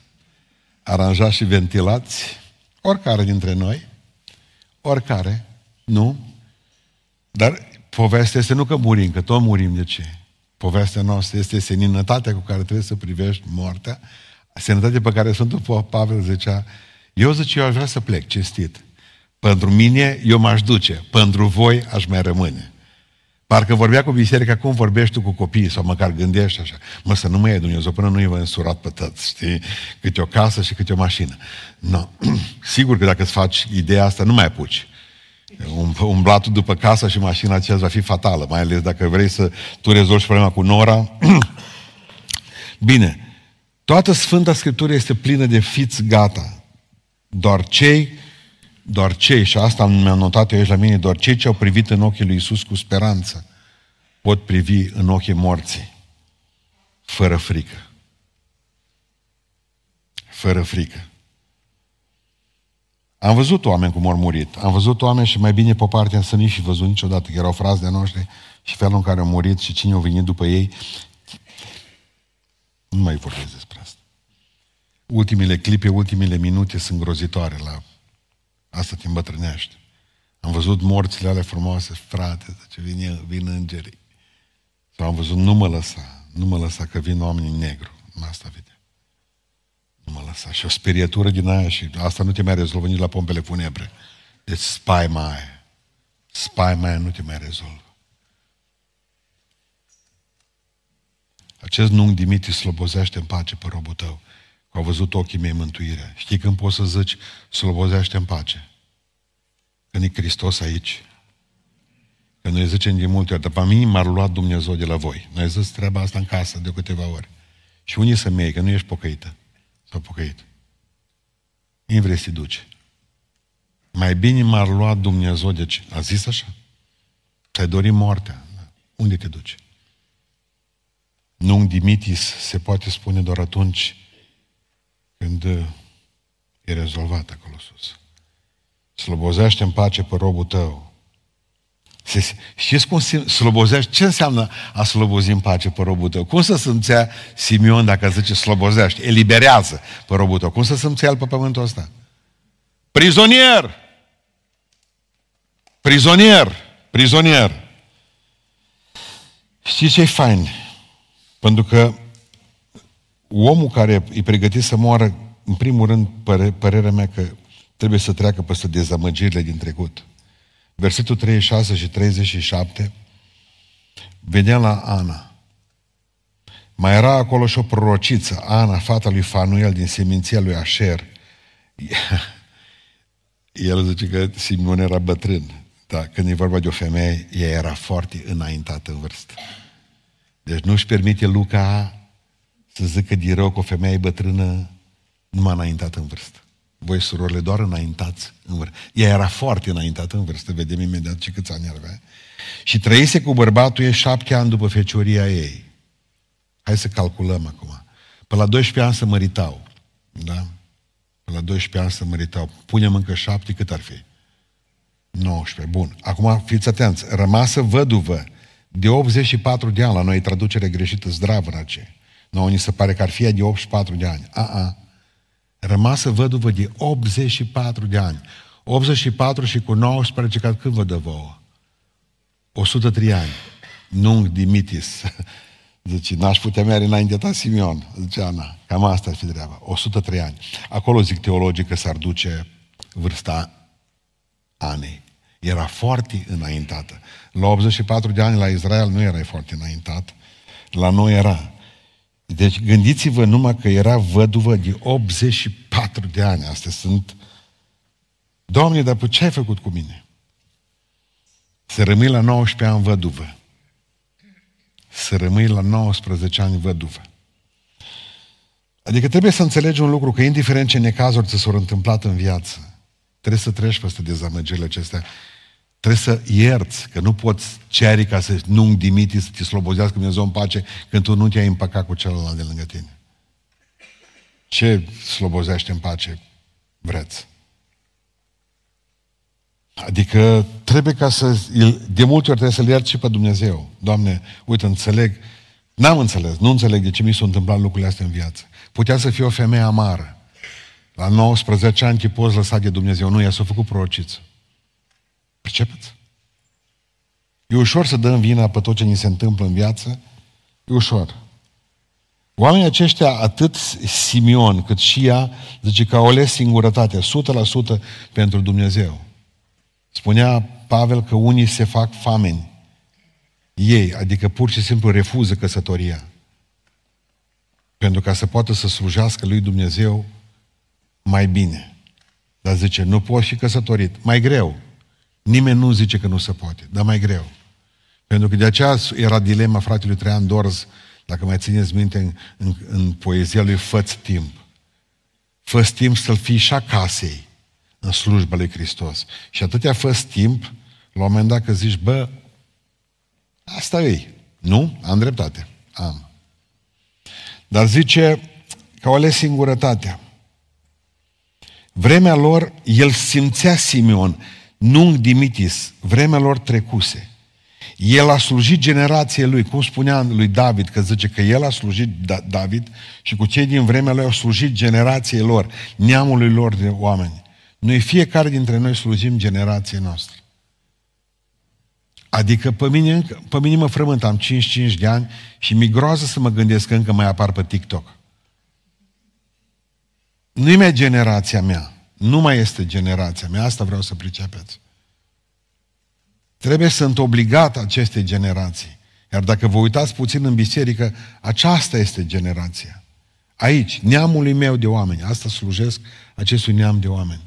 aranjat și ventilați, Oricare dintre noi. Oricare. Nu? Dar povestea este nu că murim, că tot murim de ce? Povestea noastră este seninătatea cu care trebuie să privești moartea, seninătatea pe care Sfântul Pavel zicea, eu zice, eu aș vrea să plec, cinstit. Pentru mine, eu m-aș duce. Pentru voi, aș mai rămâne. Parcă vorbea cu biserica, cum vorbești tu cu copiii, sau măcar gândești așa. Mă, să nu mă iei Dumnezeu până nu i vă însurat pe tăți, știi? Câte o casă și câte o mașină. No. Sigur că dacă îți faci ideea asta, nu mai apuci. Umblatul după casa și mașina aceea va fi fatală, mai ales dacă vrei să tu rezolvi problema cu Nora. Bine, toată Sfânta Scriptură este plină de fiți gata. Doar cei, doar cei, și asta mi-am notat eu aici la mine, doar cei ce au privit în ochii lui Isus cu speranță pot privi în ochii morții, fără frică. Fără frică. Am văzut oameni cum au murit. Am văzut oameni și mai bine pe partea să nu și văzut niciodată, că erau frați de noștri și felul în care au murit și cine au venit după ei. Nu mai vorbesc despre asta. Ultimile clipe, ultimile minute sunt grozitoare la asta te îmbătrânește. Am văzut morțile alea frumoase, frate, ce vin, vin îngerii. Sau am văzut, nu mă lăsa, nu mă lăsa că vin oamenii negru. Asta vede. Nu mă lăsa. Și o sperietură din aia și asta nu te mai rezolvă nici la pompele funebre. Deci spaima aia. Spaima aia nu te mai rezolvă. Acest nung Dimitri slobozește în pace pe robul tău. Că au văzut ochii mei mântuirea. Știi când poți să zici slobozește în pace? Când e Hristos aici. Că noi zicem de multe ori, dar pe mine m-ar luat Dumnezeu de la voi. Noi zis treaba asta în casă de câteva ori. Și unii să mei, că nu ești pocăită. S-a pocăit. Nu vrei să duci. Mai bine m-ar lua Dumnezeu de ce? A zis așa? Ți-ai dorit moartea. Unde te duci? Nu dimitis se poate spune doar atunci când e rezolvat acolo sus. Slobozește în pace pe robul tău se, știți cum se slobozește? Ce înseamnă a slobozi în pace pe robul tău? Cum să simțea Simeon dacă zice slobozește? Eliberează pe robul tău. Cum să simțea el pe pământul ăsta? Prizonier! Prizonier! Prizonier! Știți ce e fain? Pentru că omul care e pregătit să moară, în primul rând, păre, părerea mea că trebuie să treacă peste dezamăgirile din trecut versetul 36 și 37, vedeam la Ana. Mai era acolo și o prorociță, Ana, fata lui Fanuel din seminția lui Asher. El zice că Simeon era bătrân, dar când e vorba de o femeie, ea era foarte înaintată în vârstă. Deci nu-și permite Luca să zică de rău că o femeie bătrână nu m-a înaintat în vârstă. Voi, surorile, doar înaintați în vârstă. Ea era foarte înaintată în vârstă, vedem imediat ce câți ani avea. Și trăise cu bărbatul ei șapte ani după fecioria ei. Hai să calculăm acum. Pe la 12 ani să măritau. Da? Pe la 12 ani să măritau. Punem încă șapte, cât ar fi? 19. Bun. Acum fiți atenți. Rămasă văduvă de 84 de ani. La noi traducere greșită zdravă în aceea. Nouă ni se pare că ar fi de 84 de ani. A, a rămasă văduvă de 84 de ani. 84 și cu 19, ca cât vă dă vouă? 103 ani. Nu Dimitis. Zice, n-aș putea merge înainte ta Simeon. Zice Ana, cam asta ar fi treaba. 103 ani. Acolo zic teologic că s-ar duce vârsta Anei. Era foarte înaintată. La 84 de ani la Israel nu era foarte înaintat. La noi era. Deci gândiți-vă numai că era văduvă de 84 de ani. Astea sunt... Doamne, dar ce ai făcut cu mine? Să rămâi la 19 ani văduvă. Să rămâi la 19 ani văduvă. Adică trebuie să înțelegi un lucru, că indiferent ce necazuri ți s-au întâmplat în viață, trebuie să treci peste dezamăgirile acestea Trebuie să ierți, că nu poți ceri ca să nu dimiti, să te slobozească Dumnezeu în pace când tu nu te-ai împăcat cu celălalt de lângă tine. Ce slobozește în pace vreți? Adică trebuie ca să, de multe ori trebuie să-L ierți și pe Dumnezeu. Doamne, uite, înțeleg, n-am înțeles, nu înțeleg de ce mi s-au întâmplat lucrurile astea în viață. Putea să fie o femeie amară. La 19 ani te poți lăsa de Dumnezeu. Nu, ea s-a făcut prorociță. Pricepeți? E ușor să dăm vina pe tot ce ni se întâmplă în viață. E ușor. Oamenii aceștia, atât Simeon cât și ea, zice că au ales singurătatea, 100% pentru Dumnezeu. Spunea Pavel că unii se fac fameni. Ei, adică pur și simplu refuză căsătoria. Pentru ca să poată să slujească lui Dumnezeu mai bine. Dar zice, nu poți fi căsătorit. Mai greu. Nimeni nu zice că nu se poate, dar mai greu. Pentru că de aceea era dilema fratelui Traian Dorz, dacă mai țineți minte în, în, în poezia lui Făți timp. Făț timp să-l fii și acasei în slujba lui Hristos. Și atâtea făț timp, la un moment dat că zici, bă, asta e. Nu? Am dreptate. Am. Dar zice că au ales singurătatea. Vremea lor, el simțea Simeon, nu Dimitis, vremea lor trecuse. El a slujit generației lui, cum spunea lui David, că zice că el a slujit da- David și cu cei din vremea lui au slujit generației lor, neamului lor de oameni. Noi fiecare dintre noi slujim generației noastre. Adică pe mine, pe mine mă frământ, am 55 de ani și mi groază să mă gândesc că încă mai apar pe TikTok. Nu e mai generația mea. Nu mai este generația mea. Asta vreau să pricepeți. Trebuie să sunt obligat acestei generații. Iar dacă vă uitați puțin în biserică, aceasta este generația. Aici, neamului meu de oameni. Asta slujesc acestui neam de oameni.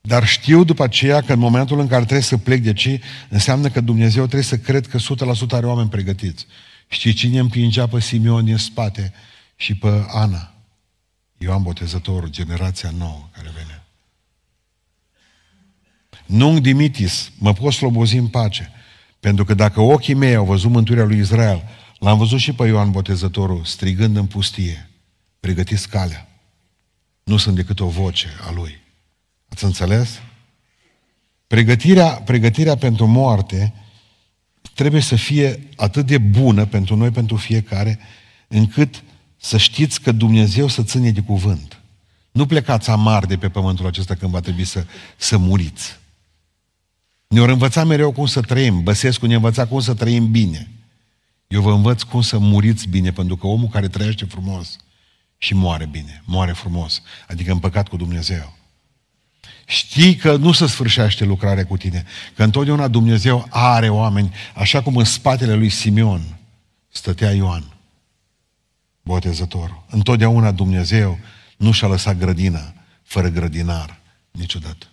Dar știu după aceea că în momentul în care trebuie să plec de aici, înseamnă că Dumnezeu trebuie să cred că 100% are oameni pregătiți. Știi cine împingea pe Simeon din spate și pe Ana? Ioan Botezătorul, generația nouă care vine. Nu dimitis, mă pot slobozi în pace. Pentru că dacă ochii mei au văzut mântuirea lui Israel, l-am văzut și pe Ioan Botezătorul strigând în pustie, pregătiți calea. Nu sunt decât o voce a lui. Ați înțeles? Pregătirea, pregătirea pentru moarte trebuie să fie atât de bună pentru noi, pentru fiecare, încât să știți că Dumnezeu să ține de cuvânt. Nu plecați amar de pe pământul acesta când va trebui să, să muriți. Ne-au învățat mereu cum să trăim. Băsescu ne învăța cum să trăim bine. Eu vă învăț cum să muriți bine, pentru că omul care trăiește frumos și moare bine, moare frumos, adică împăcat cu Dumnezeu. Știi că nu se sfârșește lucrarea cu tine, că întotdeauna Dumnezeu are oameni, așa cum în spatele lui Simeon stătea Ioan, botezătorul. Întotdeauna Dumnezeu nu și-a lăsat grădina fără grădinar, niciodată.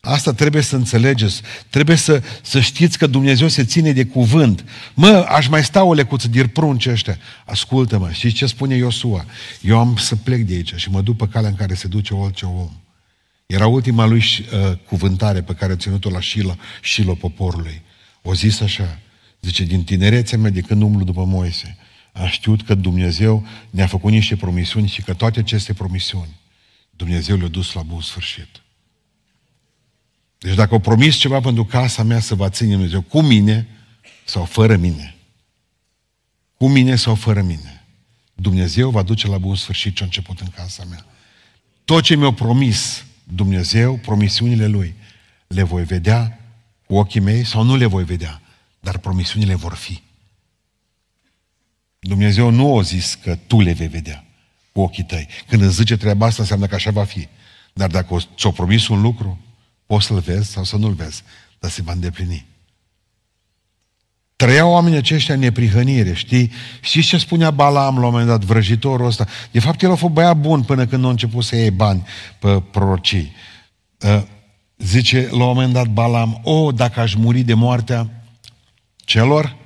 Asta trebuie să înțelegeți. Trebuie să, să știți că Dumnezeu se ține de cuvânt. Mă, aș mai sta o lecuță de prunci ăștia. Ascultă-mă, știți ce spune Iosua? Eu am să plec de aici și mă duc pe calea în care se duce orice om. Era ultima lui uh, cuvântare pe care a ținut-o la Shilo, Shilo poporului. O zis așa, zice, din tinerețea mea de când umblu după Moise, a știut că Dumnezeu ne-a făcut niște promisiuni și că toate aceste promisiuni Dumnezeu le-a dus la bun sfârșit. Deci dacă o promis ceva pentru casa mea să va ține Dumnezeu cu mine sau fără mine, cu mine sau fără mine, Dumnezeu va duce la bun sfârșit ce a început în casa mea. Tot ce mi-a promis Dumnezeu, promisiunile Lui, le voi vedea cu ochii mei sau nu le voi vedea, dar promisiunile vor fi. Dumnezeu nu a zis că tu le vei vedea cu ochii tăi. Când îți zice treaba asta, înseamnă că așa va fi. Dar dacă ți-o promis un lucru, poți să-l vezi sau să nu-l vezi, dar se va îndeplini. Trăiau oamenii aceștia în neprihănire, știi? Știți ce spunea Balaam la un moment dat, vrăjitorul ăsta? De fapt, el a fost băiat bun până când a început să iei bani pe prorocii. Uh, zice la un moment dat Balaam, o, dacă aș muri de moartea celor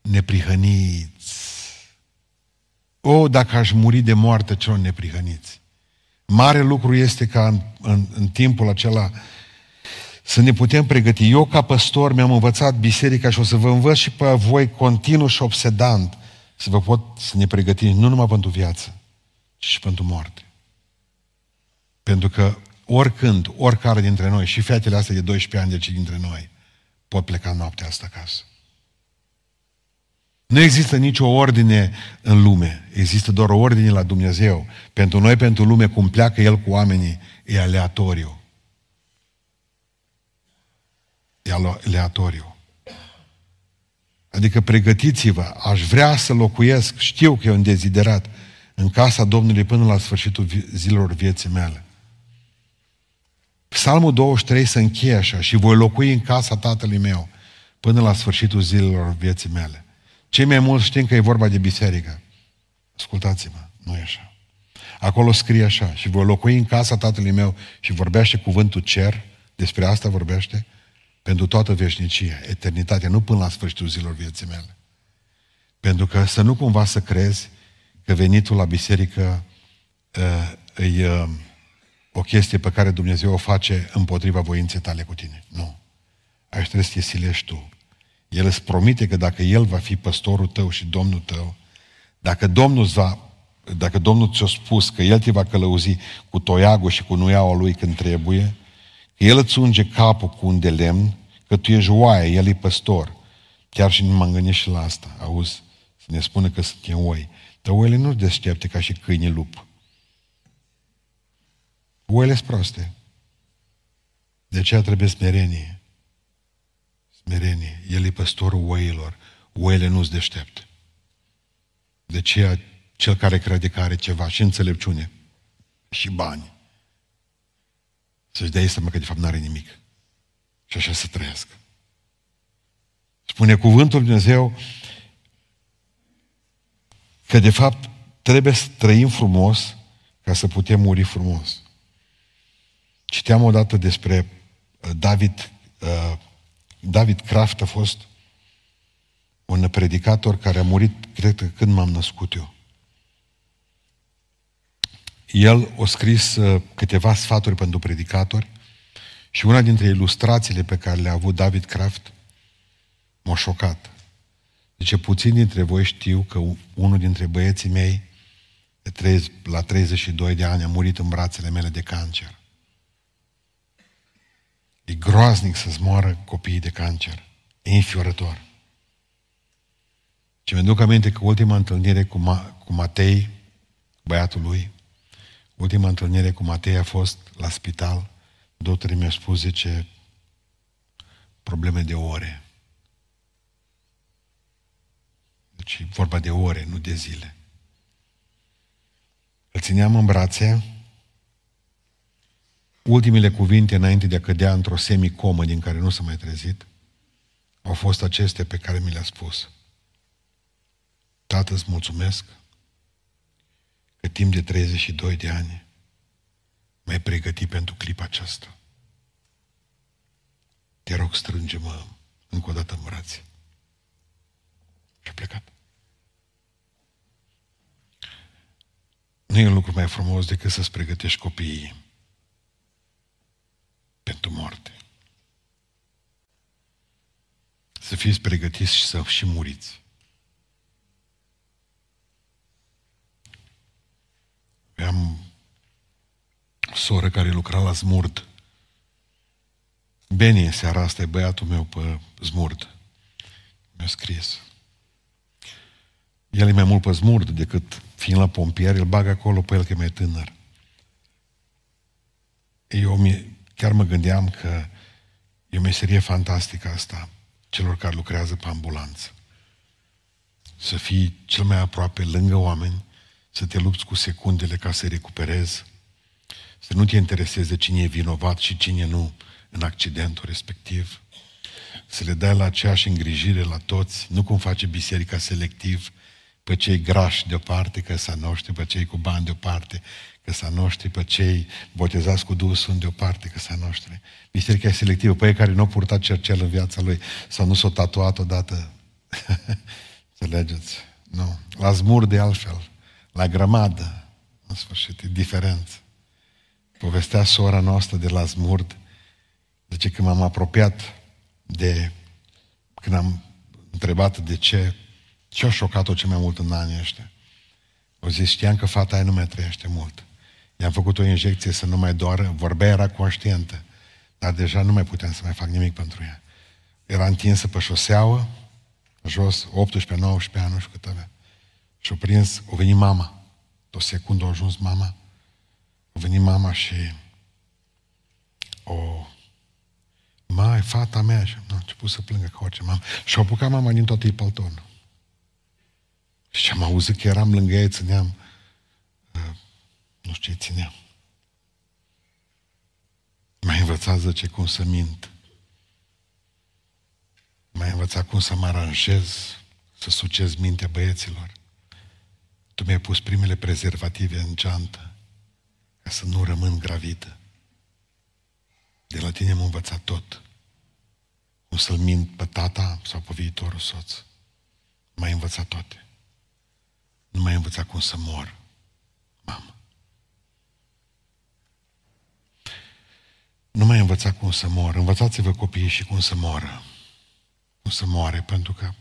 neprihăniți. O, dacă aș muri de moarte celor neprihăniți. Mare lucru este ca în, în, în timpul acela să ne putem pregăti. Eu, ca păstor, mi-am învățat biserica și o să vă învăț și pe voi continuu și obsedant să vă pot să ne pregătim nu numai pentru viață, ci și pentru moarte. Pentru că oricând, oricare dintre noi, și fetele astea de 12 ani, de cei dintre noi, pot pleca noaptea asta acasă. Nu există nicio ordine în lume. Există doar o ordine la Dumnezeu. Pentru noi, pentru lume, cum pleacă El cu oamenii, e aleatoriu. E aleatoriu. Adică pregătiți-vă, aș vrea să locuiesc, știu că e un deziderat, în casa Domnului până la sfârșitul zilelor vieții mele. Psalmul 23 se încheie așa, și voi locui în casa tatălui meu până la sfârșitul zilelor vieții mele. Cei mai mulți știm că e vorba de biserică. Ascultați-mă, nu e așa. Acolo scrie așa, și voi locui în casa tatălui meu și vorbește cuvântul cer, despre asta vorbește, pentru toată veșnicia, eternitatea, nu până la sfârșitul zilor vieții mele. Pentru că să nu cumva să crezi că venitul la biserică uh, e uh, o chestie pe care Dumnezeu o face împotriva voinței tale cu tine. Nu. Aici trebuie să te silești tu. El îți promite că dacă El va fi păstorul tău și Domnul tău, dacă Domnul, va, dacă Domnul ți-a spus că El te va călăuzi cu toiagul și cu nuiaua Lui când trebuie, că El îți unge capul cu un de lemn, că tu ești oaie, El e păstor. Chiar și nu m-am gândit și la asta. Auzi, să ne spună că suntem oi. Dar oile nu deștepte ca și câini lup. Oile sunt proste. De aceea trebuie smerenie. Smerenie. El e păstorul oilor. Oile nu-s deștepte. De aceea, cel care crede că are ceva și înțelepciune și bani, să-și dea seama că de fapt nu are nimic. Și așa să trăiască. Spune cuvântul Dumnezeu că de fapt trebuie să trăim frumos ca să putem muri frumos. Citeam odată despre uh, David, uh, David Kraft a fost un predicator care a murit, cred că când m-am născut eu. El a scris uh, câteva sfaturi pentru predicatori și una dintre ilustrațiile pe care le-a avut David Kraft m-a șocat. Zice, puțin dintre voi știu că unul dintre băieții mei la 32 de ani a murit în brațele mele de cancer. E groaznic să-ți moară copiii de cancer. E înfiorător. Și mi-aduc aminte că ultima întâlnire cu, Ma- cu Matei, băiatul lui, ultima întâlnire cu Matei a fost la spital. Doctorii mi-au spus, zice, probleme de ore. Deci e vorba de ore, nu de zile. Îl țineam în brațe Ultimele cuvinte înainte de a cădea într-o semicomă din care nu s-a mai trezit, au fost aceste pe care mi le-a spus. Tată, îți mulțumesc că timp de 32 de ani m-ai pregătit pentru clipa aceasta. Te rog, strânge-mă încă o dată în brațe. Și a plecat. Nu e un lucru mai frumos decât să-ți pregătești copiii pentru moarte. Să fiți pregătiți și să și muriți. Am o soră care lucra la Zmurd. Beni, seara asta e băiatul meu pe Zmurd. Mi-a scris. El e mai mult pe Zmurd decât fiind la pompier, îl bag acolo pe el că e mai tânăr. Eu mi Chiar mă gândeam că e o meserie fantastică asta, celor care lucrează pe ambulanță. Să fii cel mai aproape lângă oameni, să te lupți cu secundele ca să recuperezi, să nu te intereseze cine e vinovat și cine nu în accidentul respectiv, să le dai la aceeași îngrijire la toți, nu cum face biserica selectiv, pe cei grași deoparte, că să noștri, pe cei cu bani deoparte, că să noștri, pe cei botezați cu Duhul Sfânt deoparte, că să noștri. Biserica e selectivă, pe ei care nu au purtat cercel în viața lui sau nu s-au tatuat odată. Înțelegeți? Nu. La zmur de altfel, la grămadă, în sfârșit, e diferență. Povestea sora noastră de la Zmurd, zice că m-am apropiat de, când am întrebat de ce, ce a șocat-o cel mai mult în anii ăștia. O zis, știam că fata aia nu mai trăiește mult. I-am făcut o injecție să nu mai doară, vorbea, era conștientă, dar deja nu mai puteam să mai fac nimic pentru ea. Era întinsă pe șoseaua, jos, 18-19 ani, nu știu cât avea. Și-o prins, o venit mama. O secundă a ajuns mama. A venit mama și o mai, fata mea, și a început să plângă ca orice mamă. Și a apucat mama din tot palton. Și am auzit că eram lângă ei, țineam, uh, nu știu ce țineam. M-a învățat, zice, cum să mint. M-a învățat cum să mă aranjez, să sucez mintea băieților. Tu mi-ai pus primele prezervative în geantă ca să nu rămân gravidă. De la tine am învățat tot. Cum să-l mint pe tata sau pe viitorul soț. M-ai învățat toate. Nu m-ai învățat cum să mor, mamă. Nu mai învățat cum să mor. Învățați-vă copiii și cum să moară. Cum să moare, pentru că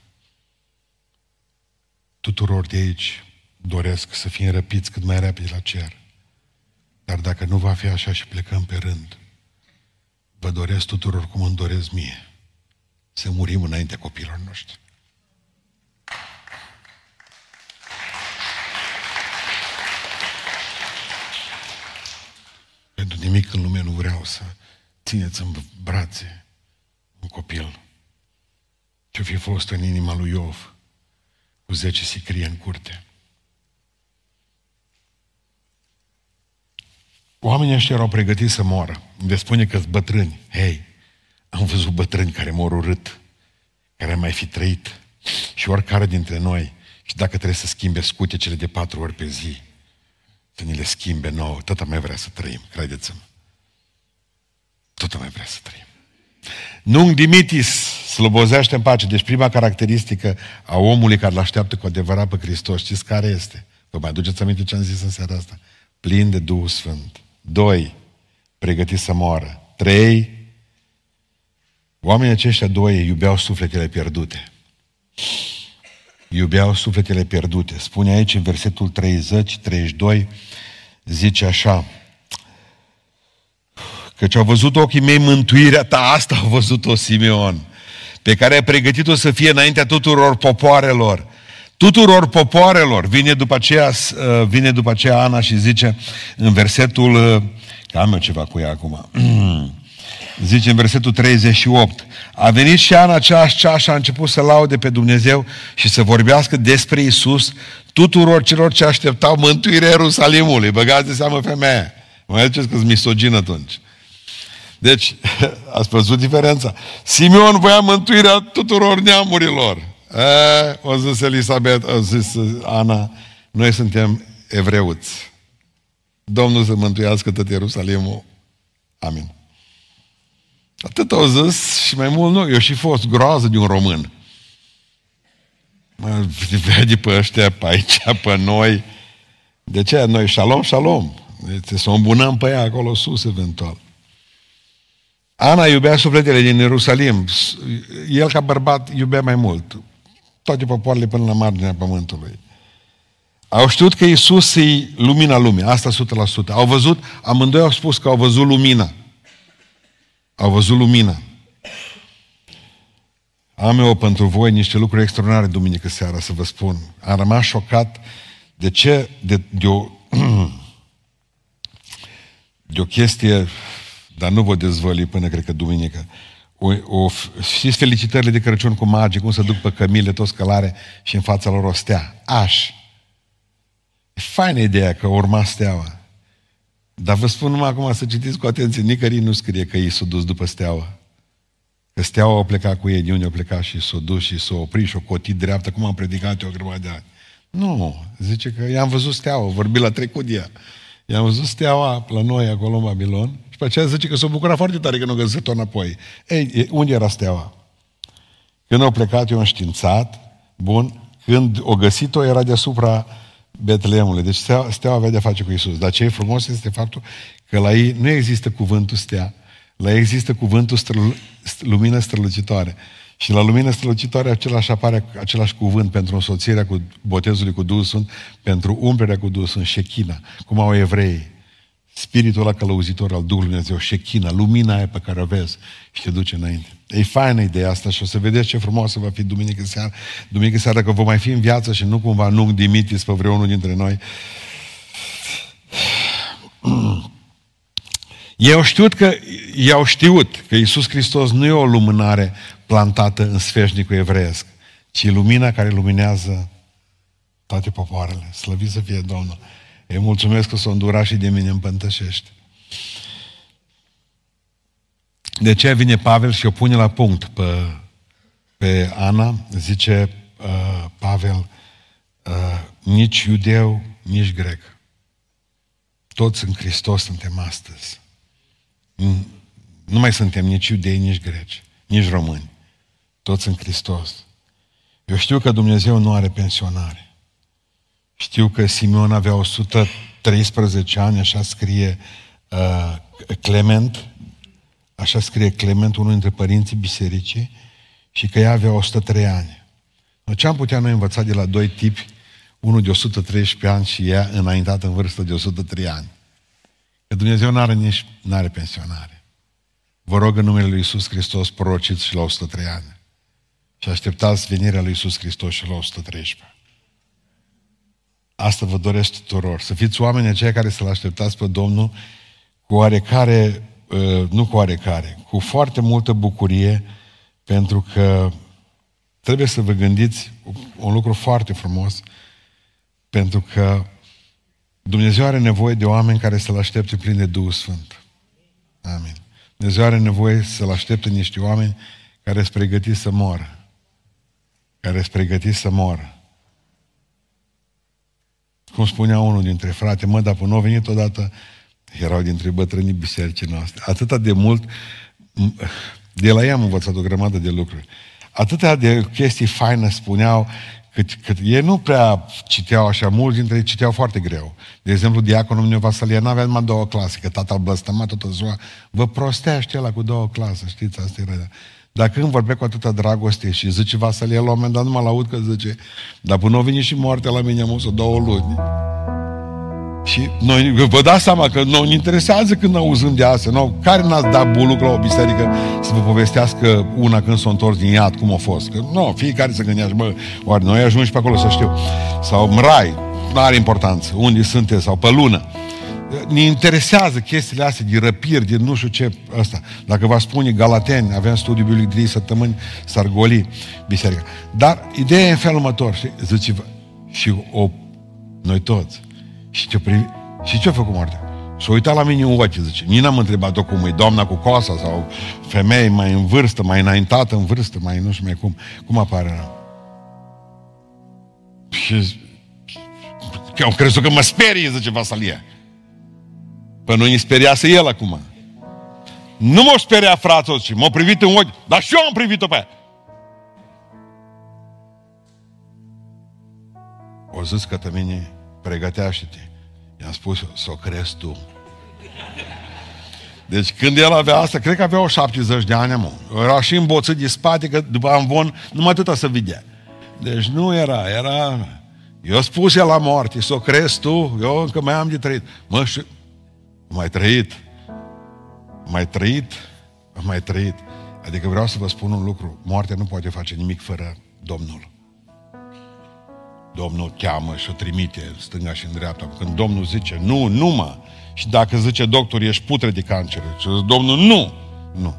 tuturor de aici doresc să fim răpiți cât mai repede la cer. Dar dacă nu va fi așa și plecăm pe rând, vă doresc tuturor cum îmi doresc mie. Să murim înaintea copilor noștri. Pentru nimic în lume nu vreau să țineți în brațe un copil ce fi fost în inima lui Iov cu zece sicrie în curte. Oamenii ăștia erau pregătiți să moară. De spune că bătrâni. Hei, am văzut bătrâni care mor urât, care mai fi trăit. Și oricare dintre noi, și dacă trebuie să schimbe scutecele de patru ori pe zi, să ni le schimbe nouă, tot mai vrea să trăim, credeți-mă. Tot mai vrea să trăim. Nung dimitis, slobozește în pace. Deci prima caracteristică a omului care îl așteaptă cu adevărat pe Hristos, știți care este? Vă mai aduceți aminte ce am zis în seara asta? Plin de Duhul Sfânt. Doi, pregătit să moară. Trei, oamenii aceștia doi iubeau sufletele pierdute. Iubeau sufletele pierdute. Spune aici în versetul 30, 32, zice așa, Căci au văzut ochii mei mântuirea ta, asta au văzut-o Simeon, pe care a pregătit-o să fie înaintea tuturor popoarelor. Tuturor popoarelor. Vine după aceea, uh, vine după aceea Ana și zice în versetul, uh, că am eu ceva cu ea acum, zice în versetul 38, a venit și Ana aceeași cea și a început să laude pe Dumnezeu și să vorbească despre Isus tuturor celor ce așteptau mântuirea Ierusalimului. Băgați de seamă femeia. Mă ziceți că sunt misogin atunci. Deci, ați văzut diferența? Simeon voia mântuirea tuturor neamurilor. E, o zis Elisabet, o zis Ana, noi suntem evreuți. Domnul să mântuiască tot Ierusalimul. Amin. Atât au zis și mai mult nu. Eu și fost groază de un român. Mă vede pe ăștia, pe aici, pe noi. De ce? Noi șalom, șalom. Deci să o îmbunăm pe ea acolo sus, eventual. Ana iubea sufletele din Ierusalim. El, ca bărbat, iubea mai mult. Toate popoarele până la marginea pământului. Au știut că Isus e lumina lumii. Asta 100%. Au văzut, amândoi au spus că au văzut lumina. Au văzut lumina. Am eu pentru voi niște lucruri extraordinare duminică seara să vă spun. Am rămas șocat de ce, de, de, o, de o chestie dar nu vă dezvălui până cred că duminică. O, o, știți felicitările de Crăciun cu magii, cum să duc pe cămile toți călare și în fața lor o stea. Aș. E faină ideea că urma steaua. Dar vă spun numai acum să citiți cu atenție, nicării nu scrie că ei s-au dus după steaua. Că steaua a plecat cu ei, de unde a plecat și s-a dus și s-a oprit și a cotit dreaptă, cum am predicat eu o grămadă de ani. Nu, zice că i-am văzut steaua, vorbi la trecut de ea. I-am văzut steaua la noi acolo în Babilon pe aceea zice că s-a bucurat foarte tare că nu găsit-o înapoi. Ei, unde era steaua? Când au plecat, eu științat, bun, când o găsit-o, era deasupra Betleemului. Deci steaua, steaua avea de face cu Isus. Dar ce e frumos este faptul că la ei nu există cuvântul stea, la ei există cuvântul străl, lumină strălucitoare. Și la lumină strălucitoare același apare același cuvânt pentru însoțirea cu botezului cu Duhul Sfânt, pentru umplerea cu Duhul Sfânt, șechina, cum au evreii. Spiritul ăla călăuzitor al Duhului Dumnezeu, șechina, lumina aia pe care o vezi și te duce înainte. E faină ideea asta și o să vedeți ce frumoasă va fi duminică seara. Duminică seara că vom mai fi în viață și nu cumva nu dimitis pe vreunul dintre noi. Ei au știut că, ei au știut că Iisus Hristos nu e o lumânare plantată în sfeșnicul evreiesc, ci lumina care luminează toate popoarele. Slăvit să fie Domnul! Îi mulțumesc că s-o îndura și de mine împântășește. De ce vine Pavel și o pune la punct pe, pe Ana? Zice uh, Pavel, uh, nici iudeu, nici grec. Toți în Hristos suntem astăzi. Nu mai suntem nici iudei, nici greci, nici români. Toți în Hristos. Eu știu că Dumnezeu nu are pensionare. Știu că Simeon avea 113 ani, așa scrie uh, Clement, așa scrie Clement, unul dintre părinții bisericii, și că ea avea 103 ani. Ce am putea noi învăța de la doi tipi, unul de 113 ani și ea înaintată în vârstă de 103 ani? Că Dumnezeu nu are nici nu are pensionare. Vă rog în numele Lui Iisus Hristos, prorociți și la 103 ani. Și așteptați venirea Lui Iisus Hristos și la 113. Asta vă doresc tuturor. Să fiți oameni aceia care să-L așteptați pe Domnul cu oarecare, uh, nu cu oarecare, cu foarte multă bucurie, pentru că trebuie să vă gândiți un lucru foarte frumos, pentru că Dumnezeu are nevoie de oameni care să-L aștepte plin de Duhul Sfânt. Amin. Dumnezeu are nevoie să-L aștepte niște oameni care sunt pregătiți să moară. Care sunt pregătiți să moară. Cum spunea unul dintre frate, mă, dar până au venit odată, erau dintre bătrânii bisericii noastre, atâta de mult, de la ei am învățat o grămadă de lucruri. Atâtea de chestii faine spuneau, cât, cât ei nu prea citeau așa, mulți dintre ei citeau foarte greu. De exemplu, diaconul meu Vasalia n-avea numai două clase, că tata îl blăstăma toată ziua. Vă prostește la cu două clase, știți, asta era. Dar când vorbea cu atâta dragoste și zice Vasalie, la un moment dat nu mă laud că zice, dar până au venit și moartea la mine, am să două luni. Și noi, vă dați seama că nu ne interesează când auzim de asta. Nu? Care n-ați dat buluc la o biserică să vă povestească una când s-a întors din iad, cum a fost? Că nu, fiecare să gândească, bă, oare noi ajungi pe acolo să știu. Sau în rai, nu are importanță, unde sunteți, sau pe lună ne interesează chestiile astea de răpiri, de nu știu ce, ăsta. Dacă vă spune Galateni, avem studiu biblic de 3 săptămâni, s-ar goli biserica. Dar ideea e în felul următor, și zice, și o, noi toți, și ce privi, și ce a făcut moartea? S-a uitat la mine în ochi, zice. Nici n-am întrebat-o cum e doamna cu coasa sau femeie mai în vârstă, mai înaintată în vârstă, mai nu știu mai cum. Cum apare rău? Și că am crezut că mă sperie, zice Vasalia. Păi nu-i speriase el acum. Nu m-a speriat fratul, ci m-a privit în ochi. Dar și eu am privit-o pe ea. O zis că te mine, pregătește-te. I-am spus, să o crezi tu. Deci când el avea asta, cred că avea o 70 de ani, mă. Era și îmboțit de spate, că după amvon, numai atâta să vedea. Deci nu era, era... Eu spus el la moarte, să o crezi tu, eu încă mai am de trăit. Mă, și am mai trăit. Am mai trăit. Am mai trăit. Adică vreau să vă spun un lucru. Moartea nu poate face nimic fără Domnul. Domnul cheamă și o trimite în stânga și în dreapta. Când Domnul zice, nu, nu mă. Și dacă zice doctor, ești putre de cancer. Și zice, Domnul, nu. Nu.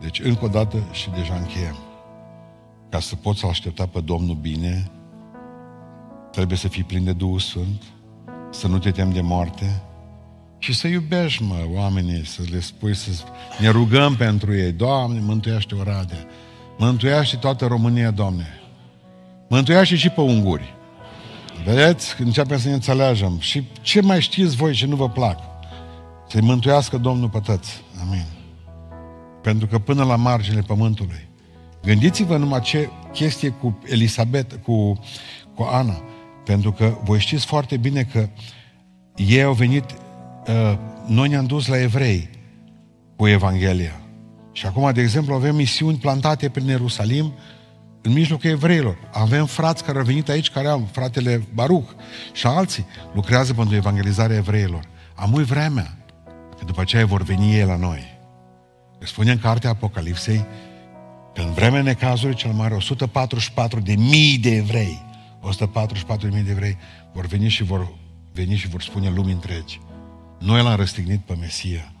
Deci, încă o dată și deja încheiem. Ca să poți să aștepta pe Domnul bine, trebuie să fii plin de Duhul Sfânt, să nu te temi de moarte, și să iubești, mă, oamenii, să le spui, să ne rugăm pentru ei. Doamne, mântuiește Oradea. Mântuiește toată România, Doamne. Mântuiește și pe unguri. Vedeți? Când începem să ne înțelegem. Și ce mai știți voi și nu vă plac? Să-i mântuiască Domnul pe tăți. Amin. Pentru că până la marginile pământului. Gândiți-vă numai ce chestie cu Elisabet, cu, cu Ana. Pentru că voi știți foarte bine că ei au venit Uh, noi ne-am dus la evrei cu Evanghelia. Și acum, de exemplu, avem misiuni plantate prin Ierusalim în mijlocul evreilor. Avem frați care au venit aici, care au fratele Baruch și alții lucrează pentru evangelizarea evreilor. Amui vremea, că după aceea vor veni ei la noi. Spune în cartea Apocalipsei că în vremea necazului cel mare 144 de mii de evrei, 144 de mii de evrei vor veni și vor veni și vor spune lumii întregi. Noi l-am răstignit pe Mesia,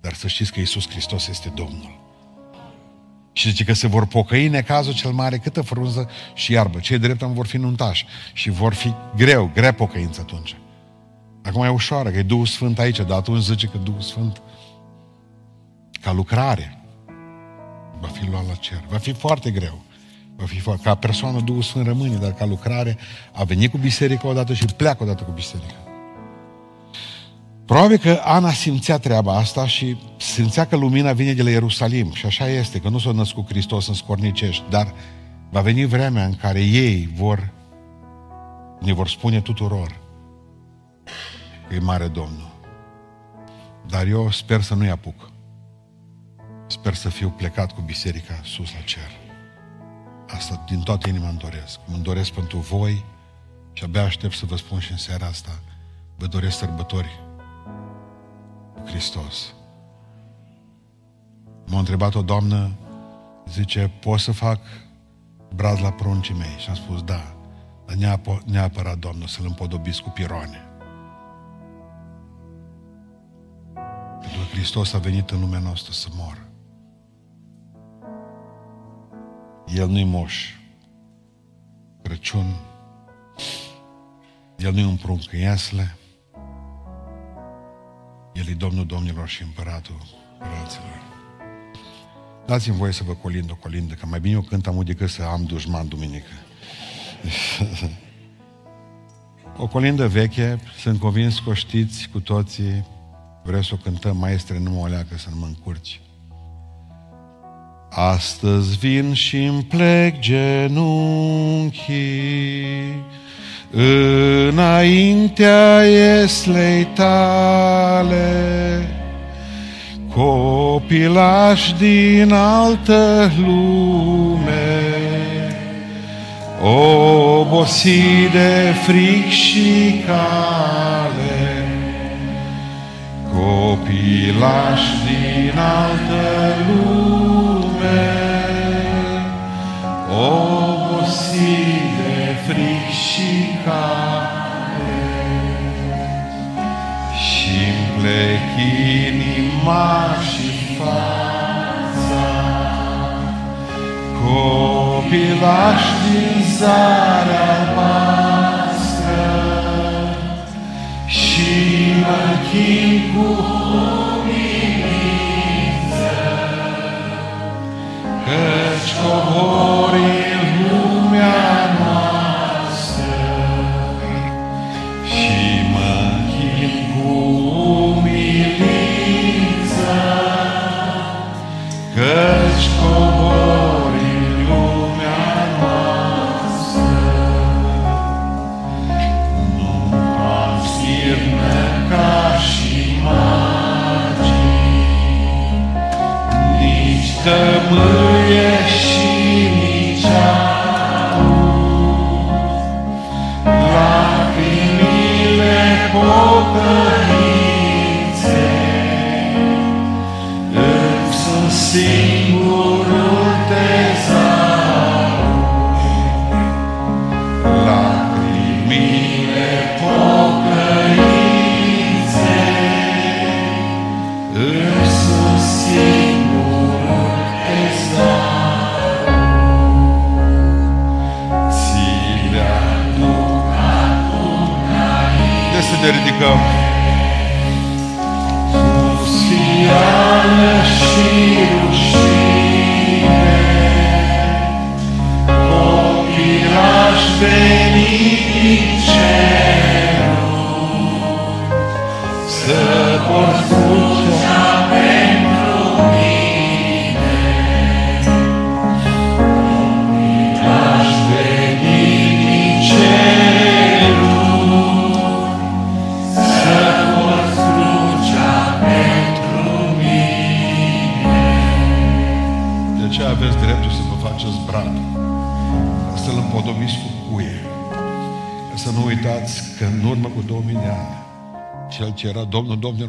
dar să știți că Iisus Hristos este Domnul. Și zice că se vor pocăi necazul cel mare câtă frunză și iarbă. Cei drept vor fi nuntași și vor fi greu, grea pocăință atunci. Acum e ușoară, că e Duhul Sfânt aici, dar atunci zice că Duhul Sfânt ca lucrare va fi luat la cer. Va fi foarte greu. Va fi foarte... Ca persoană Duhul Sfânt rămâne, dar ca lucrare a venit cu biserica odată și pleacă odată cu biserica. Probabil că Ana simțea treaba asta și simțea că lumina vine de la Ierusalim. Și așa este, că nu s-a născut Hristos în scornicești, dar va veni vremea în care ei vor, ne vor spune tuturor că e mare Domnul. Dar eu sper să nu-i apuc. Sper să fiu plecat cu biserica sus la cer. Asta din toată inima îmi doresc. Mă doresc pentru voi și abia aștept să vă spun și în seara asta. Vă doresc sărbători Hristos. M-a întrebat o doamnă, zice, pot să fac braz la pruncii mei? Și am spus, da, dar neapărat, Doamnă, să-l împodobiți cu piroane. Pentru că Hristos a venit în lumea noastră să moară. El nu-i moș. Crăciun. El nu-i un prunc în iasle. El e Domnul Domnilor și Împăratul Împăraților. Dați-mi voie să vă colind o colindă, că mai bine o cânt am decât să am dușman duminică. o colindă veche, sunt convins că o știți cu toții, vreau să o cântăm, maestre, nu mă o leacă să nu mă încurci. Astăzi vin și îmi plec genunchii, înaintea ieslei tale, copilaș din altă lume, obosit de fric și cale, copilaș din altă lume, obosit și care și plec inima și fața. Copilaș din zarea albastră și mă cu umilință. Căci cobori mâie și nici auzi, lacrimile.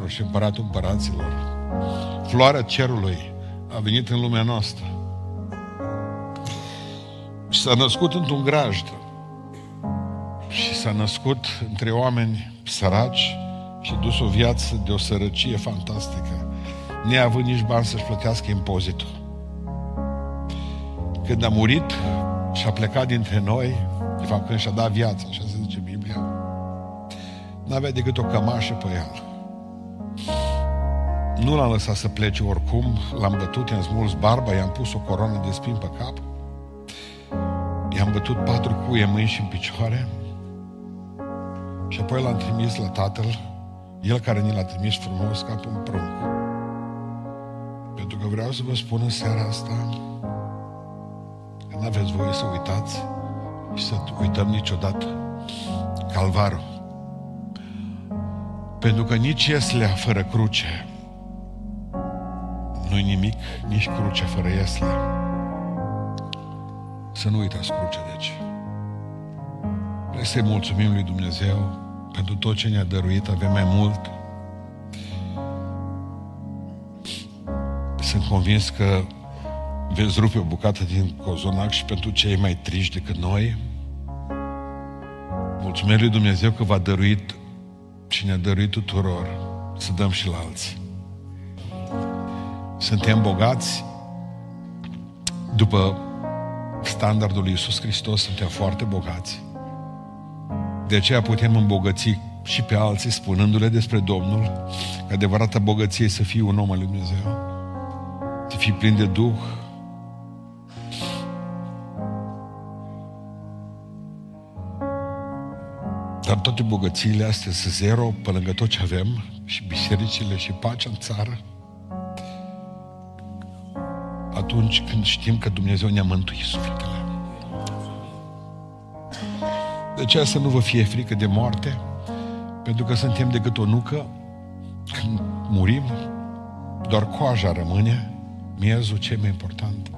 Domnul Domnilor și Împăratul Împăraților. Floarea cerului a venit în lumea noastră. Și s-a născut într-un grajd. Și s-a născut între oameni săraci și dus o viață de o sărăcie fantastică, neavând nici bani să-și plătească impozitul. Când a murit și a plecat dintre noi, de fapt când și-a dat viața, așa se zice Biblia, n-avea decât o cămașă pe el. Nu l-am lăsat să plece oricum, l-am bătut, i-am smuls barba, i-am pus o coroană de spin pe cap, i-am bătut patru cuie mâini și în picioare și apoi l-am trimis la tatăl, el care ni l-a trimis frumos ca pe un prunc. Pentru că vreau să vă spun în seara asta că nu aveți voie să uitați și să uităm niciodată Calvarul. Pentru că nici Ieslea fără cruce nu-i nimic, nici cruce fără Ieslea. Să nu uitați crucea, deci. Vrei să-i mulțumim lui Dumnezeu pentru tot ce ne-a dăruit, avem mai mult. Sunt convins că veți rupe o bucată din cozonac și pentru cei mai triști decât noi. Mulțumesc lui Dumnezeu că v-a dăruit și ne-a dăruit tuturor să dăm și la alții. Suntem bogați după standardul lui Iisus Hristos, suntem foarte bogați. De aceea putem îmbogăți și pe alții spunându-le despre Domnul, că adevărata bogăție să fii un om al lui Dumnezeu, să fii plin de Duh, Dar toate bogățiile astea sunt zero pe lângă tot ce avem și bisericile și pacea în țară. Atunci când știm că Dumnezeu ne-a mântuit sufletele. De aceea să nu vă fie frică de moarte, pentru că suntem decât o nucă, când murim, doar coaja rămâne, miezul cel mai important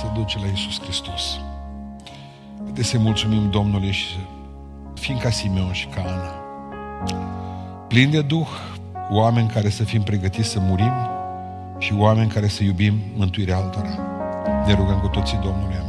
se duce la Iisus Hristos. De să mulțumim Domnului și să fim ca Simeon și ca Ana. Plin de Duh, oameni care să fim pregătiți să murim și oameni care să iubim mântuirea altora. Ne rugăm cu toții Domnului, amin.